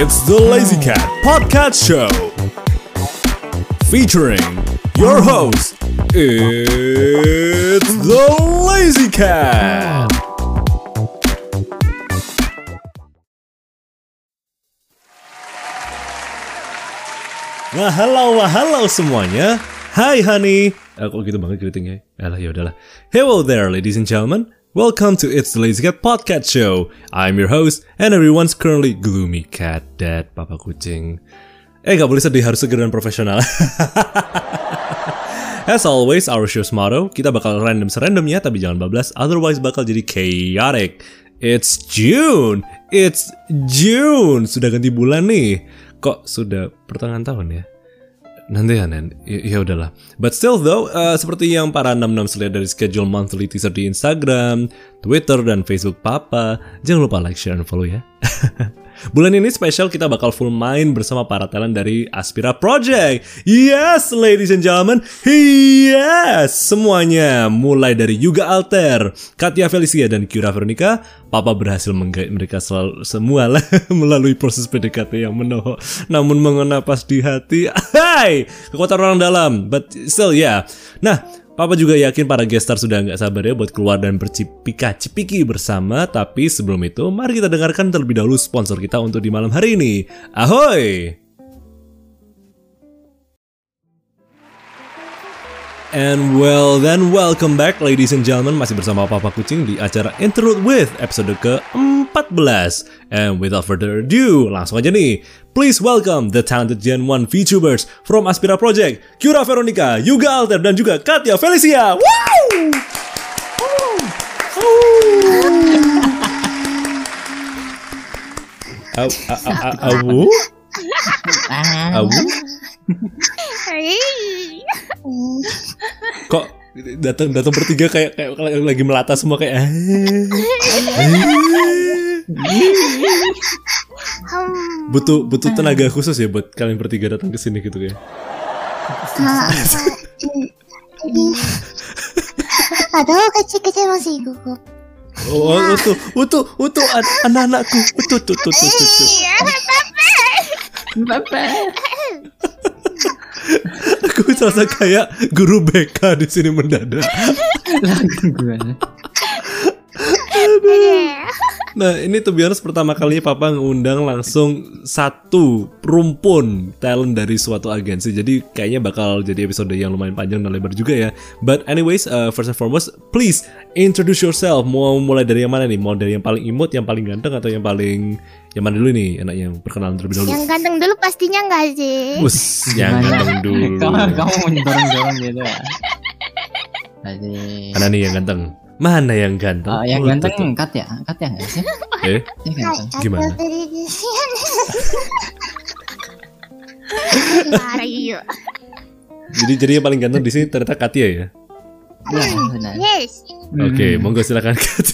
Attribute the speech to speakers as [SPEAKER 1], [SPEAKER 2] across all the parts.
[SPEAKER 1] It's the Lazy Cat Podcast Show. Featuring your host, it's the Lazy Cat. Nah, halo, wah, halo semuanya. Hai honey. Eh, kok gitu banget greetingnya? Alah, ya udahlah. Hello there, ladies and gentlemen. Welcome to It's the Lazy Cat Podcast Show. I'm your host, and everyone's currently gloomy cat dad, papa kucing. Eh, gak boleh sedih, harus segar dan profesional. As always, our show's motto, kita bakal random serandomnya, tapi jangan bablas, otherwise bakal jadi chaotic. It's June! It's June! Sudah ganti bulan nih. Kok sudah pertengahan tahun ya? Nanti ya Nen, ya, ya udahlah. But still though, uh, seperti yang para 66 lihat dari schedule monthly teaser di Instagram, Twitter, dan Facebook Papa, jangan lupa like, share, dan follow ya. Bulan ini spesial kita bakal full main bersama para talent dari Aspira Project. Yes, ladies and gentlemen, yes, semuanya mulai dari Yuga Alter, Katia Felicia dan Kira Veronica, Papa berhasil menggait mereka selalu semua lah melalui proses PDKT yang menohok, namun mengena pas di hati. Hai, kekuatan orang dalam, but still ya. Yeah. Nah, Papa juga yakin para gestar sudah nggak sabar ya buat keluar dan bercipika-cipiki bersama. Tapi sebelum itu, mari kita dengarkan terlebih dahulu sponsor kita untuk di malam hari ini. Ahoy! And well then welcome back ladies and gentlemen Masih bersama Papa Kucing di acara Interlude With episode ke-14 And without further ado langsung aja nih Please welcome the talented Gen 1 VTubers from Aspira Project Kyura Veronica, Yuga Alter dan juga Katia Felicia Wow! Awu? Awu? Kok datang datang bertiga kayak kayak lagi melata semua kayak butuh butuh tenaga khusus ya buat kalian bertiga datang ke sini gitu kayak.
[SPEAKER 2] Aduh kecil-kecil masih gugup.
[SPEAKER 1] Oh, oh, tuh, oh, tuh, oh, tuh, anak-anakku, tuh, tuh, tuh, tuh, tuh, tuh. Aku serasa kayak guru BK di sini mendadak. Nah ini tuh biar pertama kali papa ngundang langsung satu rumpun talent dari suatu agensi. Jadi kayaknya bakal jadi episode yang lumayan panjang dan lebar juga ya. But anyways, uh, first and foremost, please introduce yourself. Mau mulai dari yang mana nih? Mau dari yang paling imut, yang paling ganteng atau yang paling... Yang mana dulu nih? Enak yang perkenalan terlebih dahulu?
[SPEAKER 2] Yang ganteng dulu pastinya enggak sih?
[SPEAKER 1] Us, yang ganteng dulu.
[SPEAKER 3] Kamu, kamu mendorong-dorong gitu. Ya
[SPEAKER 1] Mana nih yang ganteng? Mana yang ganteng?
[SPEAKER 3] Oh, yang
[SPEAKER 1] Oh,
[SPEAKER 3] ganteng
[SPEAKER 1] tuh, tuh.
[SPEAKER 3] kat ya? Kat ya enggak sih?
[SPEAKER 1] Eh,
[SPEAKER 3] ganteng.
[SPEAKER 1] Gimana?
[SPEAKER 2] Yuk.
[SPEAKER 1] jadi jadi yang paling ganteng di sini ternyata Katia ya?
[SPEAKER 3] Iya, benar.
[SPEAKER 2] Yes.
[SPEAKER 1] Oke,
[SPEAKER 3] Hmm.
[SPEAKER 1] monggo silakan Kat.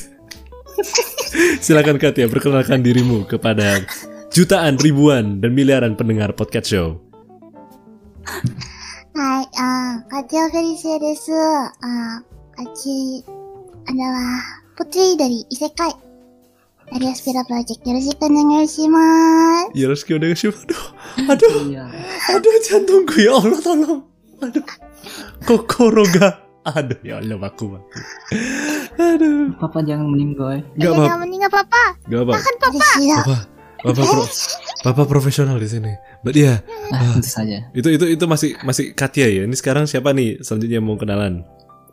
[SPEAKER 1] silakan Kat ya, perkenalkan dirimu kepada jutaan, ribuan, dan miliaran pendengar podcast show.
[SPEAKER 2] Hai, ah, Katia Felicia desu. Ah, Kaci adalah putri dari Isekai. Dari Aspira Project. Yoroshiku onegaishimasu.
[SPEAKER 1] Ya harus udah nge Aduh, aduh,
[SPEAKER 3] Iya.
[SPEAKER 1] aduh jantungku ya Allah tolong. Aduh, kokoro ga. Aduh ya Allah aku aku. Aduh,
[SPEAKER 3] Papa jangan meninggal.
[SPEAKER 1] Gak
[SPEAKER 2] Ayo,
[SPEAKER 1] apa,
[SPEAKER 2] jangan meninggal papa.
[SPEAKER 1] gak apa.
[SPEAKER 2] Tahan papa.
[SPEAKER 1] Papa, papa pro, papa profesional di sini. But ya,
[SPEAKER 3] Ah, tentu saja.
[SPEAKER 1] itu itu itu masih masih Katia ya. Ini sekarang siapa nih selanjutnya mau kenalan?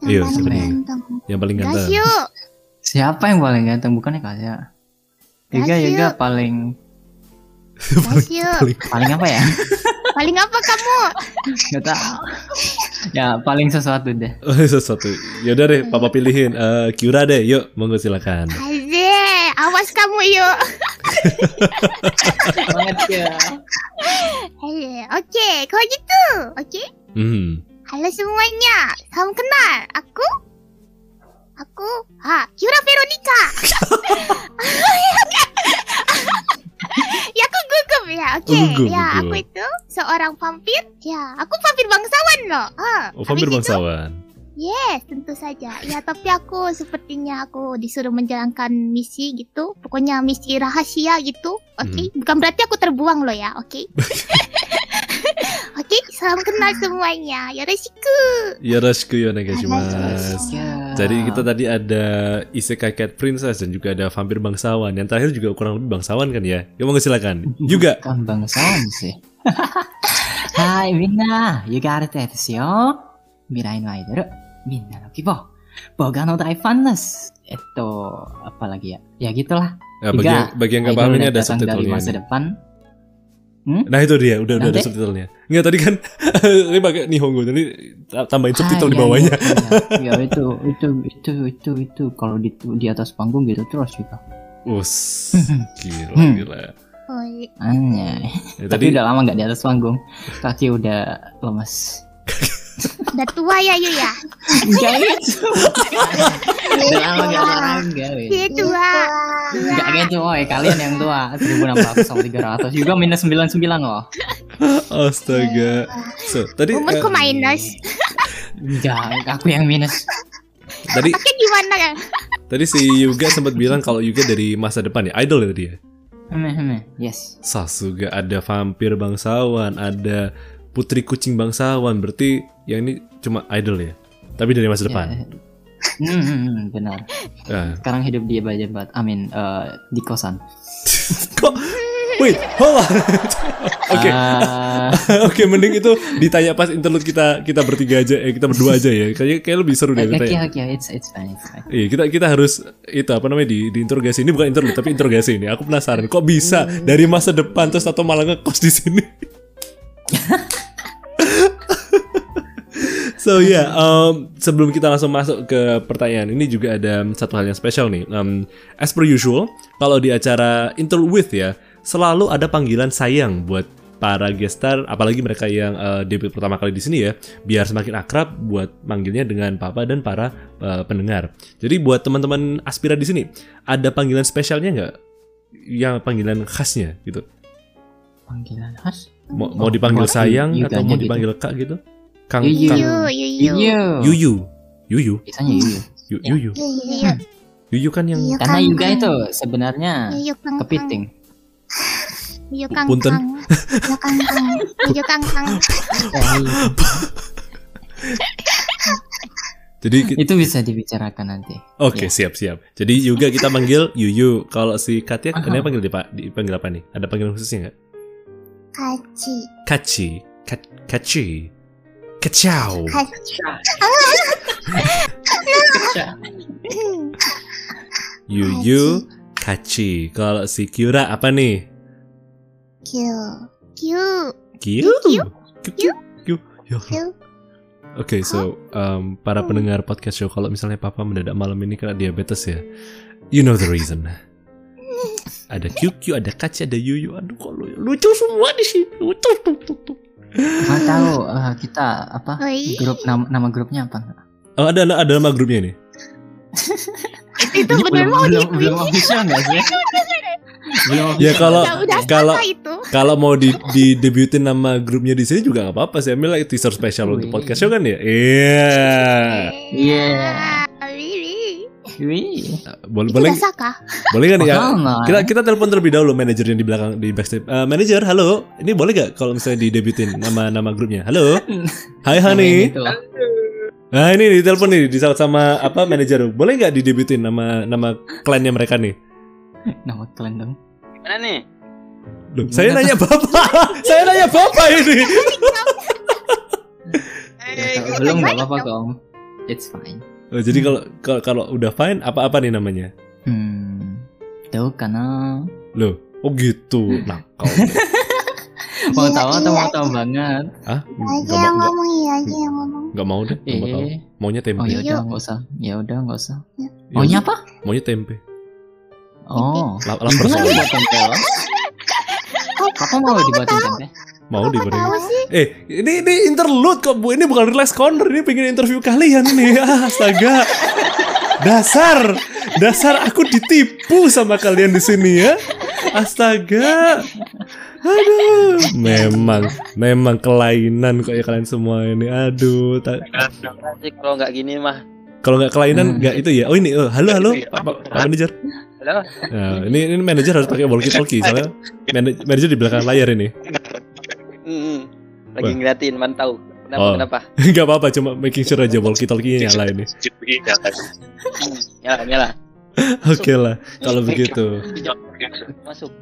[SPEAKER 1] Iya,
[SPEAKER 2] Yang paling ganteng.
[SPEAKER 1] Yang paling ganteng.
[SPEAKER 2] Gasyu.
[SPEAKER 3] Siapa yang paling ganteng? Bukannya Kasia. Yoga,
[SPEAKER 2] Gasyu.
[SPEAKER 3] Yoga paling
[SPEAKER 2] Gasyu.
[SPEAKER 1] Paling
[SPEAKER 3] paling apa ya?
[SPEAKER 2] Paling apa kamu?
[SPEAKER 3] Gak tahu. ya paling sesuatu deh.
[SPEAKER 1] Oh, sesuatu. Yaudah deh, papa pilihin. Eh, Kyura deh, yuk, monggo silakan.
[SPEAKER 2] Aze, awas kamu yuk.
[SPEAKER 3] Banget ya.
[SPEAKER 2] Aze, Oke, kalau gitu. Oke.
[SPEAKER 1] Hmm.
[SPEAKER 2] Halo semuanya, salam kenal. Aku Aku ha, Kyura Veronica. ya aku gugup ya. Oke,
[SPEAKER 1] Oh, gugup,
[SPEAKER 2] ya
[SPEAKER 1] gugup.
[SPEAKER 2] aku itu seorang vampir. Ya, aku vampir bangsawan loh. Ah,
[SPEAKER 1] Oh, vampir
[SPEAKER 2] itu-
[SPEAKER 1] bangsawan.
[SPEAKER 2] Yes, tentu saja. Ya, tapi aku sepertinya aku disuruh menjalankan misi gitu. Pokoknya misi rahasia gitu. Oke, bukan berarti aku terbuang loh ya, oke? Oke, salam kenal semuanya. Yoroshiku.
[SPEAKER 1] Yoroshiku yonegashimasu.
[SPEAKER 3] Ya.
[SPEAKER 1] Jadi kita tadi ada Isekai Cat Princess dan juga ada vampir bangsawan. Yang terakhir juga kurang lebih bangsawan kan ya? Ya mau silakan. Juga.
[SPEAKER 3] Bukan bangsawan sih. Hai minna, Yuga Arte desu yo. Mirai no idol, minna no kibo. Boga no dai fan desu. Eto, apa lagi ya? Ya gitulah.
[SPEAKER 1] Nah, bagi, yang, bagi yang
[SPEAKER 3] Idol
[SPEAKER 1] paham ini ada
[SPEAKER 3] datang dari
[SPEAKER 1] subtitlenya.
[SPEAKER 3] masa
[SPEAKER 1] nih.
[SPEAKER 3] Depan.
[SPEAKER 1] Nah itu dia, udah udah ada subtitlenya. Enggak tadi kan ini pakai Nihongo, jadi tambahin subtitle
[SPEAKER 3] Ah,
[SPEAKER 1] di
[SPEAKER 3] iya,
[SPEAKER 1] bawahnya.
[SPEAKER 3] iya, iya. Ya itu, itu, itu, itu, itu. Kalau di, di atas panggung gitu terus juga.
[SPEAKER 1] Us, gila
[SPEAKER 3] Hmm.
[SPEAKER 1] gila.
[SPEAKER 3] Anjay.
[SPEAKER 1] Ya,
[SPEAKER 3] Tapi
[SPEAKER 1] tadi
[SPEAKER 3] udah lama nggak di atas panggung. Kaki udah lemas.
[SPEAKER 2] Udah tua ya, Yu ya?
[SPEAKER 3] Enggak gitu.
[SPEAKER 2] Dia tua.
[SPEAKER 3] Enggak gitu, woy. Kalian yang tua. 1600 sama 300. Juga minus 99 loh.
[SPEAKER 1] astaga. So, tadi
[SPEAKER 2] Umurku
[SPEAKER 1] eh,
[SPEAKER 2] minus.
[SPEAKER 3] Enggak, aku yang minus.
[SPEAKER 1] tadi
[SPEAKER 2] Oke, gimana ya?
[SPEAKER 1] tadi si Yuga sempat bilang kalau Yuga dari masa depan ya, idol ya tadi ya.
[SPEAKER 3] Heme, heme. Yes.
[SPEAKER 1] Sasuga ada vampir bangsawan, ada putri kucing bangsawan. Berarti yang ini cuma idol ya. Tapi dari masa depan.
[SPEAKER 3] Ya. Hmm, hmm, hmm, benar.
[SPEAKER 1] Nah,
[SPEAKER 3] Sekarang hidup di Bajabat. Amin. eh, di kosan.
[SPEAKER 1] kok Wait, hold on. Oke,
[SPEAKER 3] Ah,
[SPEAKER 1] oke, mending itu ditanya pas interlude kita kita bertiga aja, eh, kita berdua aja ya. Kayaknya kayak lebih seru deh
[SPEAKER 3] Oke, oke, it's it's fine, it's fine.
[SPEAKER 1] Iya, kita kita harus itu apa namanya di, di interogasi ini bukan interlude tapi interogasi ini. Aku penasaran kok bisa dari masa depan terus atau malah ngekos di sini. So ya, yeah, um, sebelum kita langsung masuk ke pertanyaan ini juga ada satu hal yang spesial nih. Um, as per usual, kalau di acara interlude with ya, selalu ada panggilan sayang buat para gestar, apalagi mereka yang uh, debut pertama kali di sini ya, biar semakin akrab buat manggilnya dengan papa dan para uh, pendengar. Jadi buat teman-teman aspira di sini, ada panggilan spesialnya nggak? Yang panggilan khasnya gitu.
[SPEAKER 3] Panggilan khas?
[SPEAKER 1] Mau, mau dipanggil sayang atau mau
[SPEAKER 3] gitu.
[SPEAKER 1] dipanggil kak gitu? Kang,
[SPEAKER 3] Yuyu.
[SPEAKER 1] Kang
[SPEAKER 2] Yu, Yu, Yu.
[SPEAKER 3] Yuyu.
[SPEAKER 1] Yuyu, Yuyu,
[SPEAKER 3] Biasanya Yuyu.
[SPEAKER 1] Yu- Yuyu,
[SPEAKER 2] Yu, Yu.
[SPEAKER 1] Yuyu kan yang
[SPEAKER 2] Yu
[SPEAKER 3] Karena Yuga itu sebenarnya
[SPEAKER 2] Yu, Yu Kang
[SPEAKER 3] kepiting.
[SPEAKER 2] Yu Kang
[SPEAKER 1] Punten.
[SPEAKER 2] Kang. Yu Kang Kang. Yu Kang Kang.
[SPEAKER 1] jadi
[SPEAKER 3] itu bisa dibicarakan nanti.
[SPEAKER 1] Oke,
[SPEAKER 3] Ya.
[SPEAKER 1] siap siap. Jadi juga kita panggil Yuyu. Kalau si Katya,
[SPEAKER 3] Aha.
[SPEAKER 1] ini panggil dia Pak, dipanggil apa nih? Ada panggilan khususnya nggak?
[SPEAKER 2] Kaci.
[SPEAKER 1] Kachi, Kat, Kachi, Kacau. Yuyu, Kachi. Kalau si Kyura apa nih? Kyu. Kyu. Kyu. Kyu. Allah.
[SPEAKER 2] Q.
[SPEAKER 1] Oke, so um, para pendengar podcast show, kalau misalnya Papa mendadak malam ini kena diabetes ya, you know the reason. Ada QQ, ada Kaci, ada Yuyu. Aduh, kok lu- lucu semua di sini. Tuh, tuh, tuh.
[SPEAKER 3] Mau tahu eh, kita apa?
[SPEAKER 2] Oi.
[SPEAKER 3] Grup nama, nama grupnya apa?
[SPEAKER 1] Oh, ada ada nama grupnya nih.
[SPEAKER 2] Itu
[SPEAKER 3] belum
[SPEAKER 2] mau
[SPEAKER 3] belum, belum official nggak sih? belum
[SPEAKER 1] Ya kalau kalau kalau mau di, di debutin nama grupnya di sini juga nggak apa-apa sih. Ambil like teaser spesial untuk
[SPEAKER 3] Wih.
[SPEAKER 1] podcast show kan ya. Iya.
[SPEAKER 3] Iya.
[SPEAKER 2] Wih.
[SPEAKER 3] Wih.
[SPEAKER 1] Boleh boleh
[SPEAKER 2] kah?
[SPEAKER 1] boleh kan ya? Kita kita telepon terlebih dahulu manajernya di belakang di backstage. Eh, manajer, halo. Ini boleh gak kalau misalnya didebutin nama nama grupnya? Halo. Hai Hani.
[SPEAKER 3] Gitu.
[SPEAKER 1] Nah ini ditelepon nih disaut sama apa manajer. Boleh nggak didebutin nama nama kliennya mereka nih?
[SPEAKER 3] Nama kalian dong.
[SPEAKER 4] Mana nih?
[SPEAKER 1] Loh, saya nanya bapak. saya nanya bapak ini.
[SPEAKER 4] Eh,
[SPEAKER 3] belum nggak apa-apa. It's fine.
[SPEAKER 1] Oh, jadi kalau kalau kalau udah fine apa-apa nih namanya?
[SPEAKER 3] Hmm. Tahu karena
[SPEAKER 1] Loh, oh gitu. Nakal.
[SPEAKER 3] mau
[SPEAKER 2] Iya,
[SPEAKER 3] tahu atau mau tahu banget?
[SPEAKER 1] Ah,
[SPEAKER 2] Aja
[SPEAKER 1] nggak mau
[SPEAKER 2] ngomong iya aja yang ngomong.
[SPEAKER 1] nggak mau deh. Nggak mau tahu.
[SPEAKER 3] Eh.
[SPEAKER 1] Maunya tempe.
[SPEAKER 3] Oh ya udah
[SPEAKER 2] Yuk.
[SPEAKER 3] nggak usah. Ya udah nggak usah.
[SPEAKER 2] Ya.
[SPEAKER 3] Maunya apa?
[SPEAKER 1] Maunya tempe.
[SPEAKER 3] Oh.
[SPEAKER 1] La- Lapar soalnya.
[SPEAKER 3] dibuat tempe loh? Papa mau dibuatin tempe?
[SPEAKER 1] Mau
[SPEAKER 2] sih.
[SPEAKER 1] Eh, ini ini interlude kok Bu. Ini bukan relax corner. Ini pengen interview kalian nih. Ah, astaga. Dasar. Dasar aku ditipu sama kalian di sini ya. Astaga. Aduh. Memang memang kelainan kok ya kalian semua ini. Aduh. ta-
[SPEAKER 4] Sih, kalau nggak gini mah
[SPEAKER 1] Kalau nggak kelainan
[SPEAKER 3] Hmm.
[SPEAKER 1] nggak itu ya. Oh ini. Oh, halo halo. Pak, Pak, Pak manajer.
[SPEAKER 4] Halo?
[SPEAKER 1] Nah, ini ini manajer harus pakai walkie talkie soalnya mana- manajer di belakang layar ini.
[SPEAKER 4] Lagi
[SPEAKER 1] Wah.
[SPEAKER 4] ngeliatin mantau. Kenapa?
[SPEAKER 1] Oh.
[SPEAKER 4] Kenapa?
[SPEAKER 1] Gak apa-apa, cuma making sure aja walkie talkie nyala ini.
[SPEAKER 4] Hmm, nyala, nyala.
[SPEAKER 1] Oke lah, kalau begitu.
[SPEAKER 4] Masuk.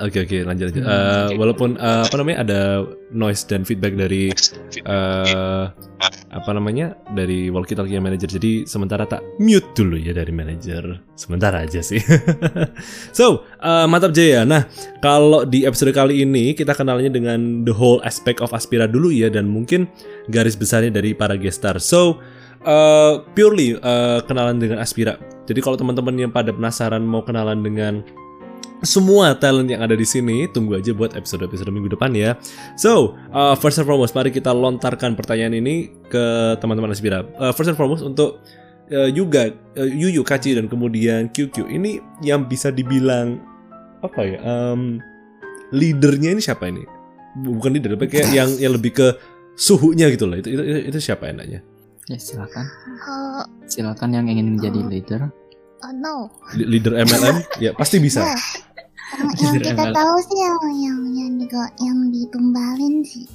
[SPEAKER 1] Oke oke lanjut lanjut. Eh, walaupun eh, apa namanya ada noise dan feedback dari eh apa namanya dari walkie talkie manager. Jadi sementara tak mute dulu ya dari manager. Sementara aja sih. so eh, mantap Jaya. Nah kalau di episode kali ini kita kenalnya dengan the whole aspect of Aspira dulu ya dan mungkin garis besarnya dari para guest star. So eh, purely eh, kenalan dengan Aspira. Jadi kalau teman-teman yang pada penasaran mau kenalan dengan semua talent yang ada di sini tunggu aja buat episode-episode minggu depan ya. So, uh, first and foremost, mari kita lontarkan pertanyaan ini ke teman-teman Aspira. Uh, first and foremost untuk uh, Yuga, uh, Yuyu, Kaci dan kemudian QQ ini yang bisa dibilang apa ya? Um, leadernya ini siapa ini? Bukan leader, tapi kayak yang yang lebih ke suhunya gitu loh. Itu itu, itu, itu siapa enaknya?
[SPEAKER 3] Ya silakan.
[SPEAKER 2] Oh,
[SPEAKER 3] Silakan yang ingin menjadi leader.
[SPEAKER 2] oh no.
[SPEAKER 1] Le- Leader MLM? ya pasti bisa.
[SPEAKER 2] No yang kita tahu sih yang yang yang di yang ditumbalin sih.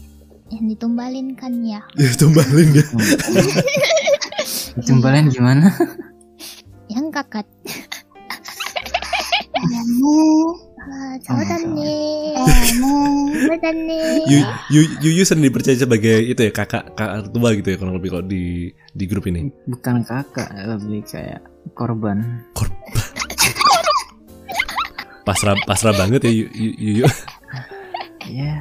[SPEAKER 2] Yang ditumbalin kan ya.
[SPEAKER 1] Ditumbalin ya.
[SPEAKER 3] Ditumbalin iya. gimana?
[SPEAKER 2] Yang kakak. Kamu Sahutan nih Kamu oh Sahutan nih
[SPEAKER 1] Yu Yu Yu sering dipercaya sebagai itu ya kakak kakak tua gitu ya kurang lebih kalau di di grup ini.
[SPEAKER 3] Bukan kakak lebih kayak korban. Korban.
[SPEAKER 1] Pasrah pasrah banget ya Yu- Yu- Yuyu.
[SPEAKER 3] Ya.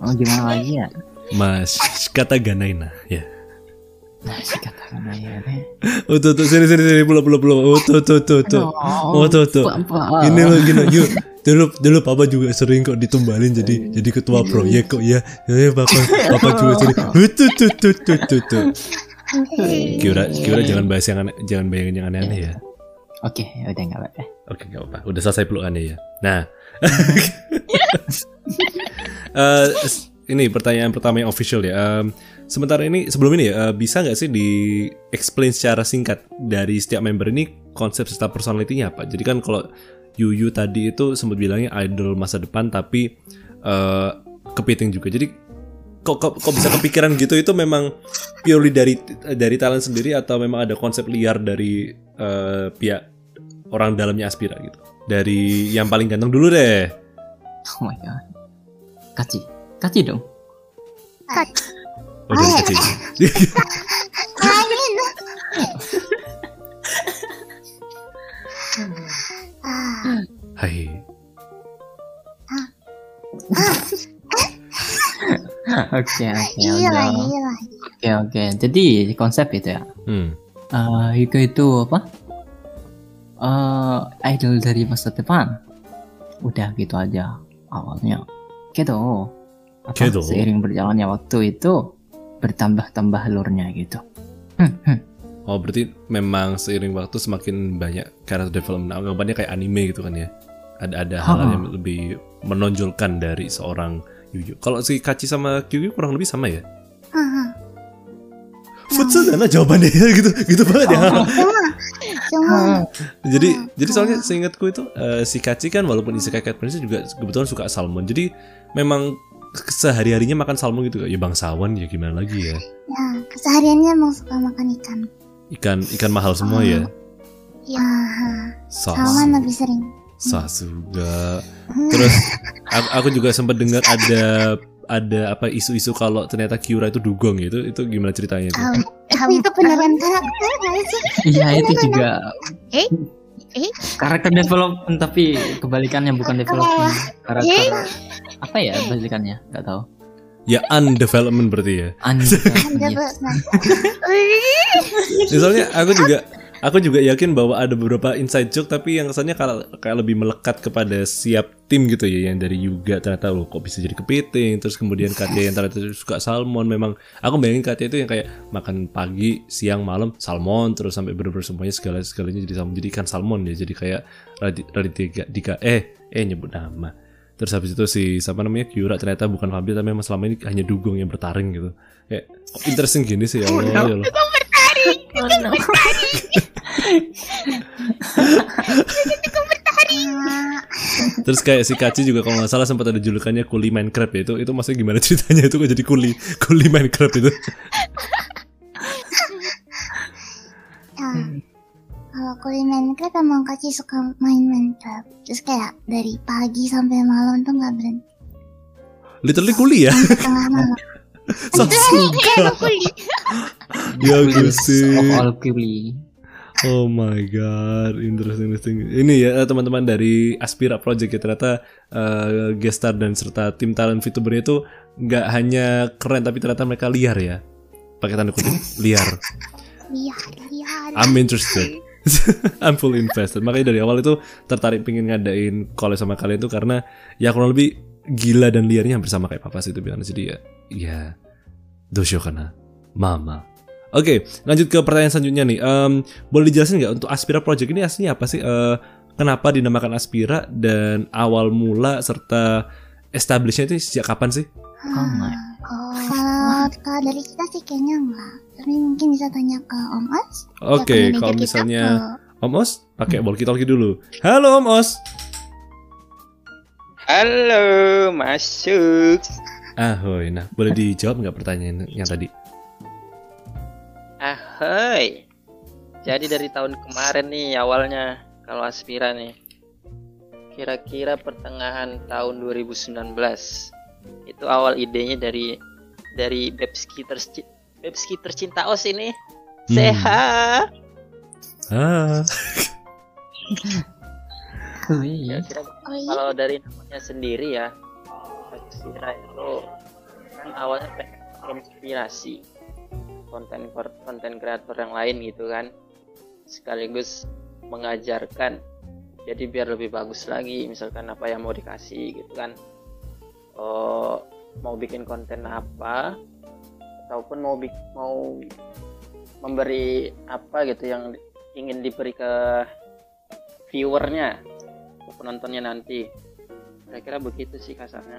[SPEAKER 3] Oh gimana lagi ya?
[SPEAKER 1] Mas kata Ganaina ya.
[SPEAKER 3] Nah, sih katakan aja deh.
[SPEAKER 1] Oh tuh tuh sini sini sini belum belum belum. Oh tuh tuh tuh tuh. Oh tuh tuh.
[SPEAKER 3] Pak,
[SPEAKER 1] Gini loh gini yuk. Dulu dulu papa juga sering kok ditumbalin jadi jadi ketua proyek kok ya. Ya papa papa juga sering. Oh, tuh tuh tuh tuh tuh tuh. Kira kira jangan bahas yang jangan bayangin yang aneh-aneh ya.
[SPEAKER 3] Oke, ya udah nggak apa-apa.
[SPEAKER 1] Oke, nggak apa-apa. Udah selesai pelukannya ya. Nah, s- ini pertanyaan pertama yang official ya. Em, sementara ini sebelum ini ya, eh, bisa nggak sih di explain secara singkat dari setiap member ini konsep serta personality-nya apa? Jadi kan kalau Yuyu tadi itu sempat bilangnya idol masa depan, tapi eh, kepiting juga. Jadi kok, kok kok bisa kepikiran gitu? Itu memang purely dari dari talent sendiri atau memang ada konsep liar dari eh, pihak orang dalamnya Aspira gitu? Dari yang paling ganteng dulu deh.
[SPEAKER 3] Oh my god. Kaci. Kaci dong.
[SPEAKER 1] Oh, dari kecil.
[SPEAKER 2] Ah,
[SPEAKER 1] Hai.
[SPEAKER 3] Oke, oke,
[SPEAKER 2] iya lah, iya lah.
[SPEAKER 3] Oke, oke. Jadi konsep itu ya.
[SPEAKER 1] Hmm.
[SPEAKER 3] Eh, Yuka itu apa? Eh, idol dari masa depan. Udah gitu aja awalnya. Kedo. Apa,
[SPEAKER 1] Kedo.
[SPEAKER 3] Seiring berjalannya waktu itu bertambah-tambah lore-nya gitu. Hmm, hmm.
[SPEAKER 1] Oh berarti memang seiring waktu semakin banyak character development. Anggapannya kayak anime gitu kan ya. Ada ada hal yang lebih menonjolkan dari seorang Yuyu. Kalau si Kachi sama Kyuyu kurang lebih sama ya. Futsal mana jawabannya ya gitu gitu banget ya.
[SPEAKER 2] Cuma,
[SPEAKER 1] jadi jadi soalnya seingatku itu eh, si Kachi kan walaupun isekai cat princess juga kebetulan suka salmon. Jadi memang sehari harinya makan salmon gitu ya bangsawan ya gimana lagi ya.
[SPEAKER 2] ya kesehariannya emang suka makan ikan.
[SPEAKER 1] Ikan ikan mahal semua ya.
[SPEAKER 2] Ya, salmon lebih sering.
[SPEAKER 1] Sasuga. Terus aku, aku juga sempat dengar ada ada apa isu-isu kalau ternyata Kyura itu dugong gitu. Itu gimana ceritanya itu?
[SPEAKER 2] Kamu itu beneran karakter sih?
[SPEAKER 3] Iya itu juga
[SPEAKER 2] Eh? Eh?
[SPEAKER 3] karakter development tapi kebalikannya bukan development karakter apa ya balikannya nggak tahu
[SPEAKER 1] Ya undevelopment berarti ya.
[SPEAKER 3] Anda
[SPEAKER 2] Development.
[SPEAKER 1] Misalnya aku juga aku juga yakin bahwa ada beberapa inside joke tapi yang kesannya kalau kayak lebih melekat kepada siap tim gitu ya yang dari Yuga ternyata loh kok bisa jadi kepiting? Terus kemudian Katya yang ternyata suka salmon. Memang aku bayangin Katya itu yang kayak makan pagi siang malam salmon terus sampai bener-bener semuanya segala segalanya jadi salmon. Jadi ikan salmon ya jadi kayak Radit Raditya Dika eh eh nyebut nama. Terus habis itu si siapa namanya Kyura ternyata bukan vampir tapi memang selama ini hanya dugong yang bertaring gitu. Kayak kok interesting gini sih ya Allah ya Allah.
[SPEAKER 2] Ah,
[SPEAKER 1] Terus kayak si Kaci juga kalau nggak salah sempat ada julukannya kuli Minecraft ya itu itu maksudnya gimana ceritanya itu kok jadi kuli kuli Minecraft itu?
[SPEAKER 2] Kalau kuliah Minecraft emang Kaci suka main Minecraft. Terus kayak dari pagi sampai malam tuh nggak berhenti.
[SPEAKER 1] Literally kuli ya?
[SPEAKER 2] Tengah malam.
[SPEAKER 1] Ya
[SPEAKER 3] Coolest
[SPEAKER 1] sih.
[SPEAKER 3] of all.
[SPEAKER 1] Oh my god, interesting, interesting. Ini ya eh, teman-teman dari Aspira Project ya ternyata eh, guest star dan serta tim talent VTuber itu nggak hanya keren tapi ternyata mereka liar ya. Pakai tanda kutip liar. I'm interested. I'm full invested. Makanya dari awal itu tertarik pengen ngadain collab sama kalian itu karena ya kurang lebih gila dan liarnya hampir sama kayak papa sih itu bilang jadi ya ya dosyo kana mama. Oke, lanjut ke pertanyaan selanjutnya nih. Em, boleh dijelasin nggak untuk Aspira Project ini aslinya apa sih? Eh, kenapa dinamakan Aspira dan awal mula serta establishnya itu sejak kapan sih?
[SPEAKER 3] Oh my.
[SPEAKER 2] Oh, kalau kalau dari kita sih kayaknya enggak. Tapi mungkin bisa tanya ke Om Os.
[SPEAKER 1] Oke,
[SPEAKER 2] ke manajer
[SPEAKER 1] kalau misalnya
[SPEAKER 2] ke-
[SPEAKER 1] Om Os pakai walkie talkie dulu. Halo Om Os.
[SPEAKER 4] Halo, masuk.
[SPEAKER 1] Ahoy, nah boleh dijawab nggak pertanyaan yang tadi?
[SPEAKER 4] Ahoy. Jadi dari tahun kemarin nih awalnya kalau Aspira nih. Kira-kira pertengahan tahun 2019. Itu awal idenya dari dari Bebski terci Bebski tercinta Os ini.
[SPEAKER 1] Hmm.
[SPEAKER 4] Sehat.
[SPEAKER 1] Ah,
[SPEAKER 3] Kuli.
[SPEAKER 4] Kira-kira
[SPEAKER 2] Oh iya.
[SPEAKER 4] kalau dari namanya sendiri ya Aspira itu kan awalnya pengen inspirasi konten konten kreator yang lain gitu kan sekaligus mengajarkan jadi biar lebih bagus lagi misalkan apa yang mau dikasih gitu kan oh mau bikin konten apa ataupun mau mau memberi apa gitu yang ingin diberi ke viewernya ke penontonnya nanti. Kira-kira begitu sih kasarnya.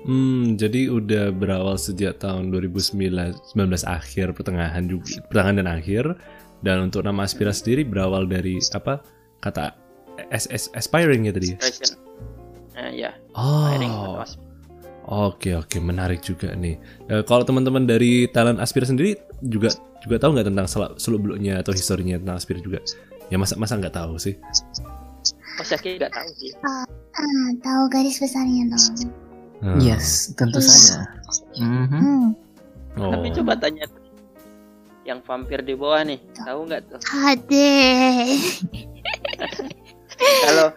[SPEAKER 1] Hmm, jadi udah berawal sejak tahun 2019 19 akhir pertengahan juga pertengahan dan akhir. Dan untuk nama Aspira sendiri berawal dari apa? Kata S S aspiring ya tadi?
[SPEAKER 4] Nah ya atau
[SPEAKER 1] Oh, oke oke. Menarik juga nih. Eh, kalau teman-teman dari talent Aspira sendiri juga juga tahu nggak tentang seluk beluknya atau historinya tentang Aspira juga? Ya masa masa nggak tahu sih?
[SPEAKER 4] Oh Syaki nggak tahu sih
[SPEAKER 2] Ah, tahu garis besarnya dong.
[SPEAKER 1] Hmm.
[SPEAKER 3] Yes, tentu saja. Mhm.
[SPEAKER 2] Hmm.
[SPEAKER 1] Oh.
[SPEAKER 4] tapi coba tanya yang vampir di bawah nih tahu nggak tuh
[SPEAKER 2] Ade.
[SPEAKER 4] kalau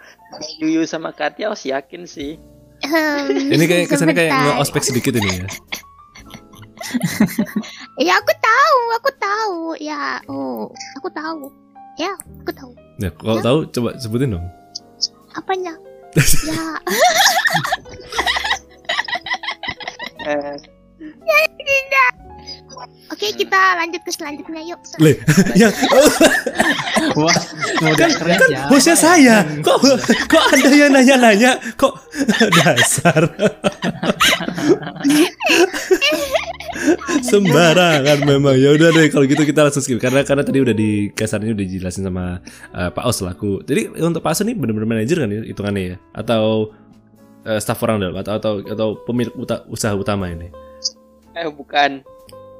[SPEAKER 4] Yuyu sama Katya os yakin sih
[SPEAKER 1] Ini kayak kesannya kayak
[SPEAKER 2] Sebentar.
[SPEAKER 1] nge-ospek sedikit ini ya.
[SPEAKER 2] Ya aku tahu, aku tahu. Ya, oh, aku tahu. Ya, aku tahu.
[SPEAKER 1] Ya, kalau tahu coba sebutin dong.
[SPEAKER 2] Apanya? ya,
[SPEAKER 4] Eh,
[SPEAKER 2] oke kita lanjut ke selanjutnya yuk.
[SPEAKER 1] Le, yang
[SPEAKER 3] Wah, model keren ya.
[SPEAKER 1] hostnya saya. Kok kok ada yang nanya-nanya? Kok dasar. Sembarangan memang. Ya udah deh kalau gitu kita langsung skip karena karena tadi udah di kasarnya udah dijelasin sama eh, Pak Os selaku. Jadi untuk Pak Os ini benar-benar manajer kan ya hitungannya ya atau eh, staff orang dalam atau atau atau pemilik uta- usaha utama ini.
[SPEAKER 4] eh bukan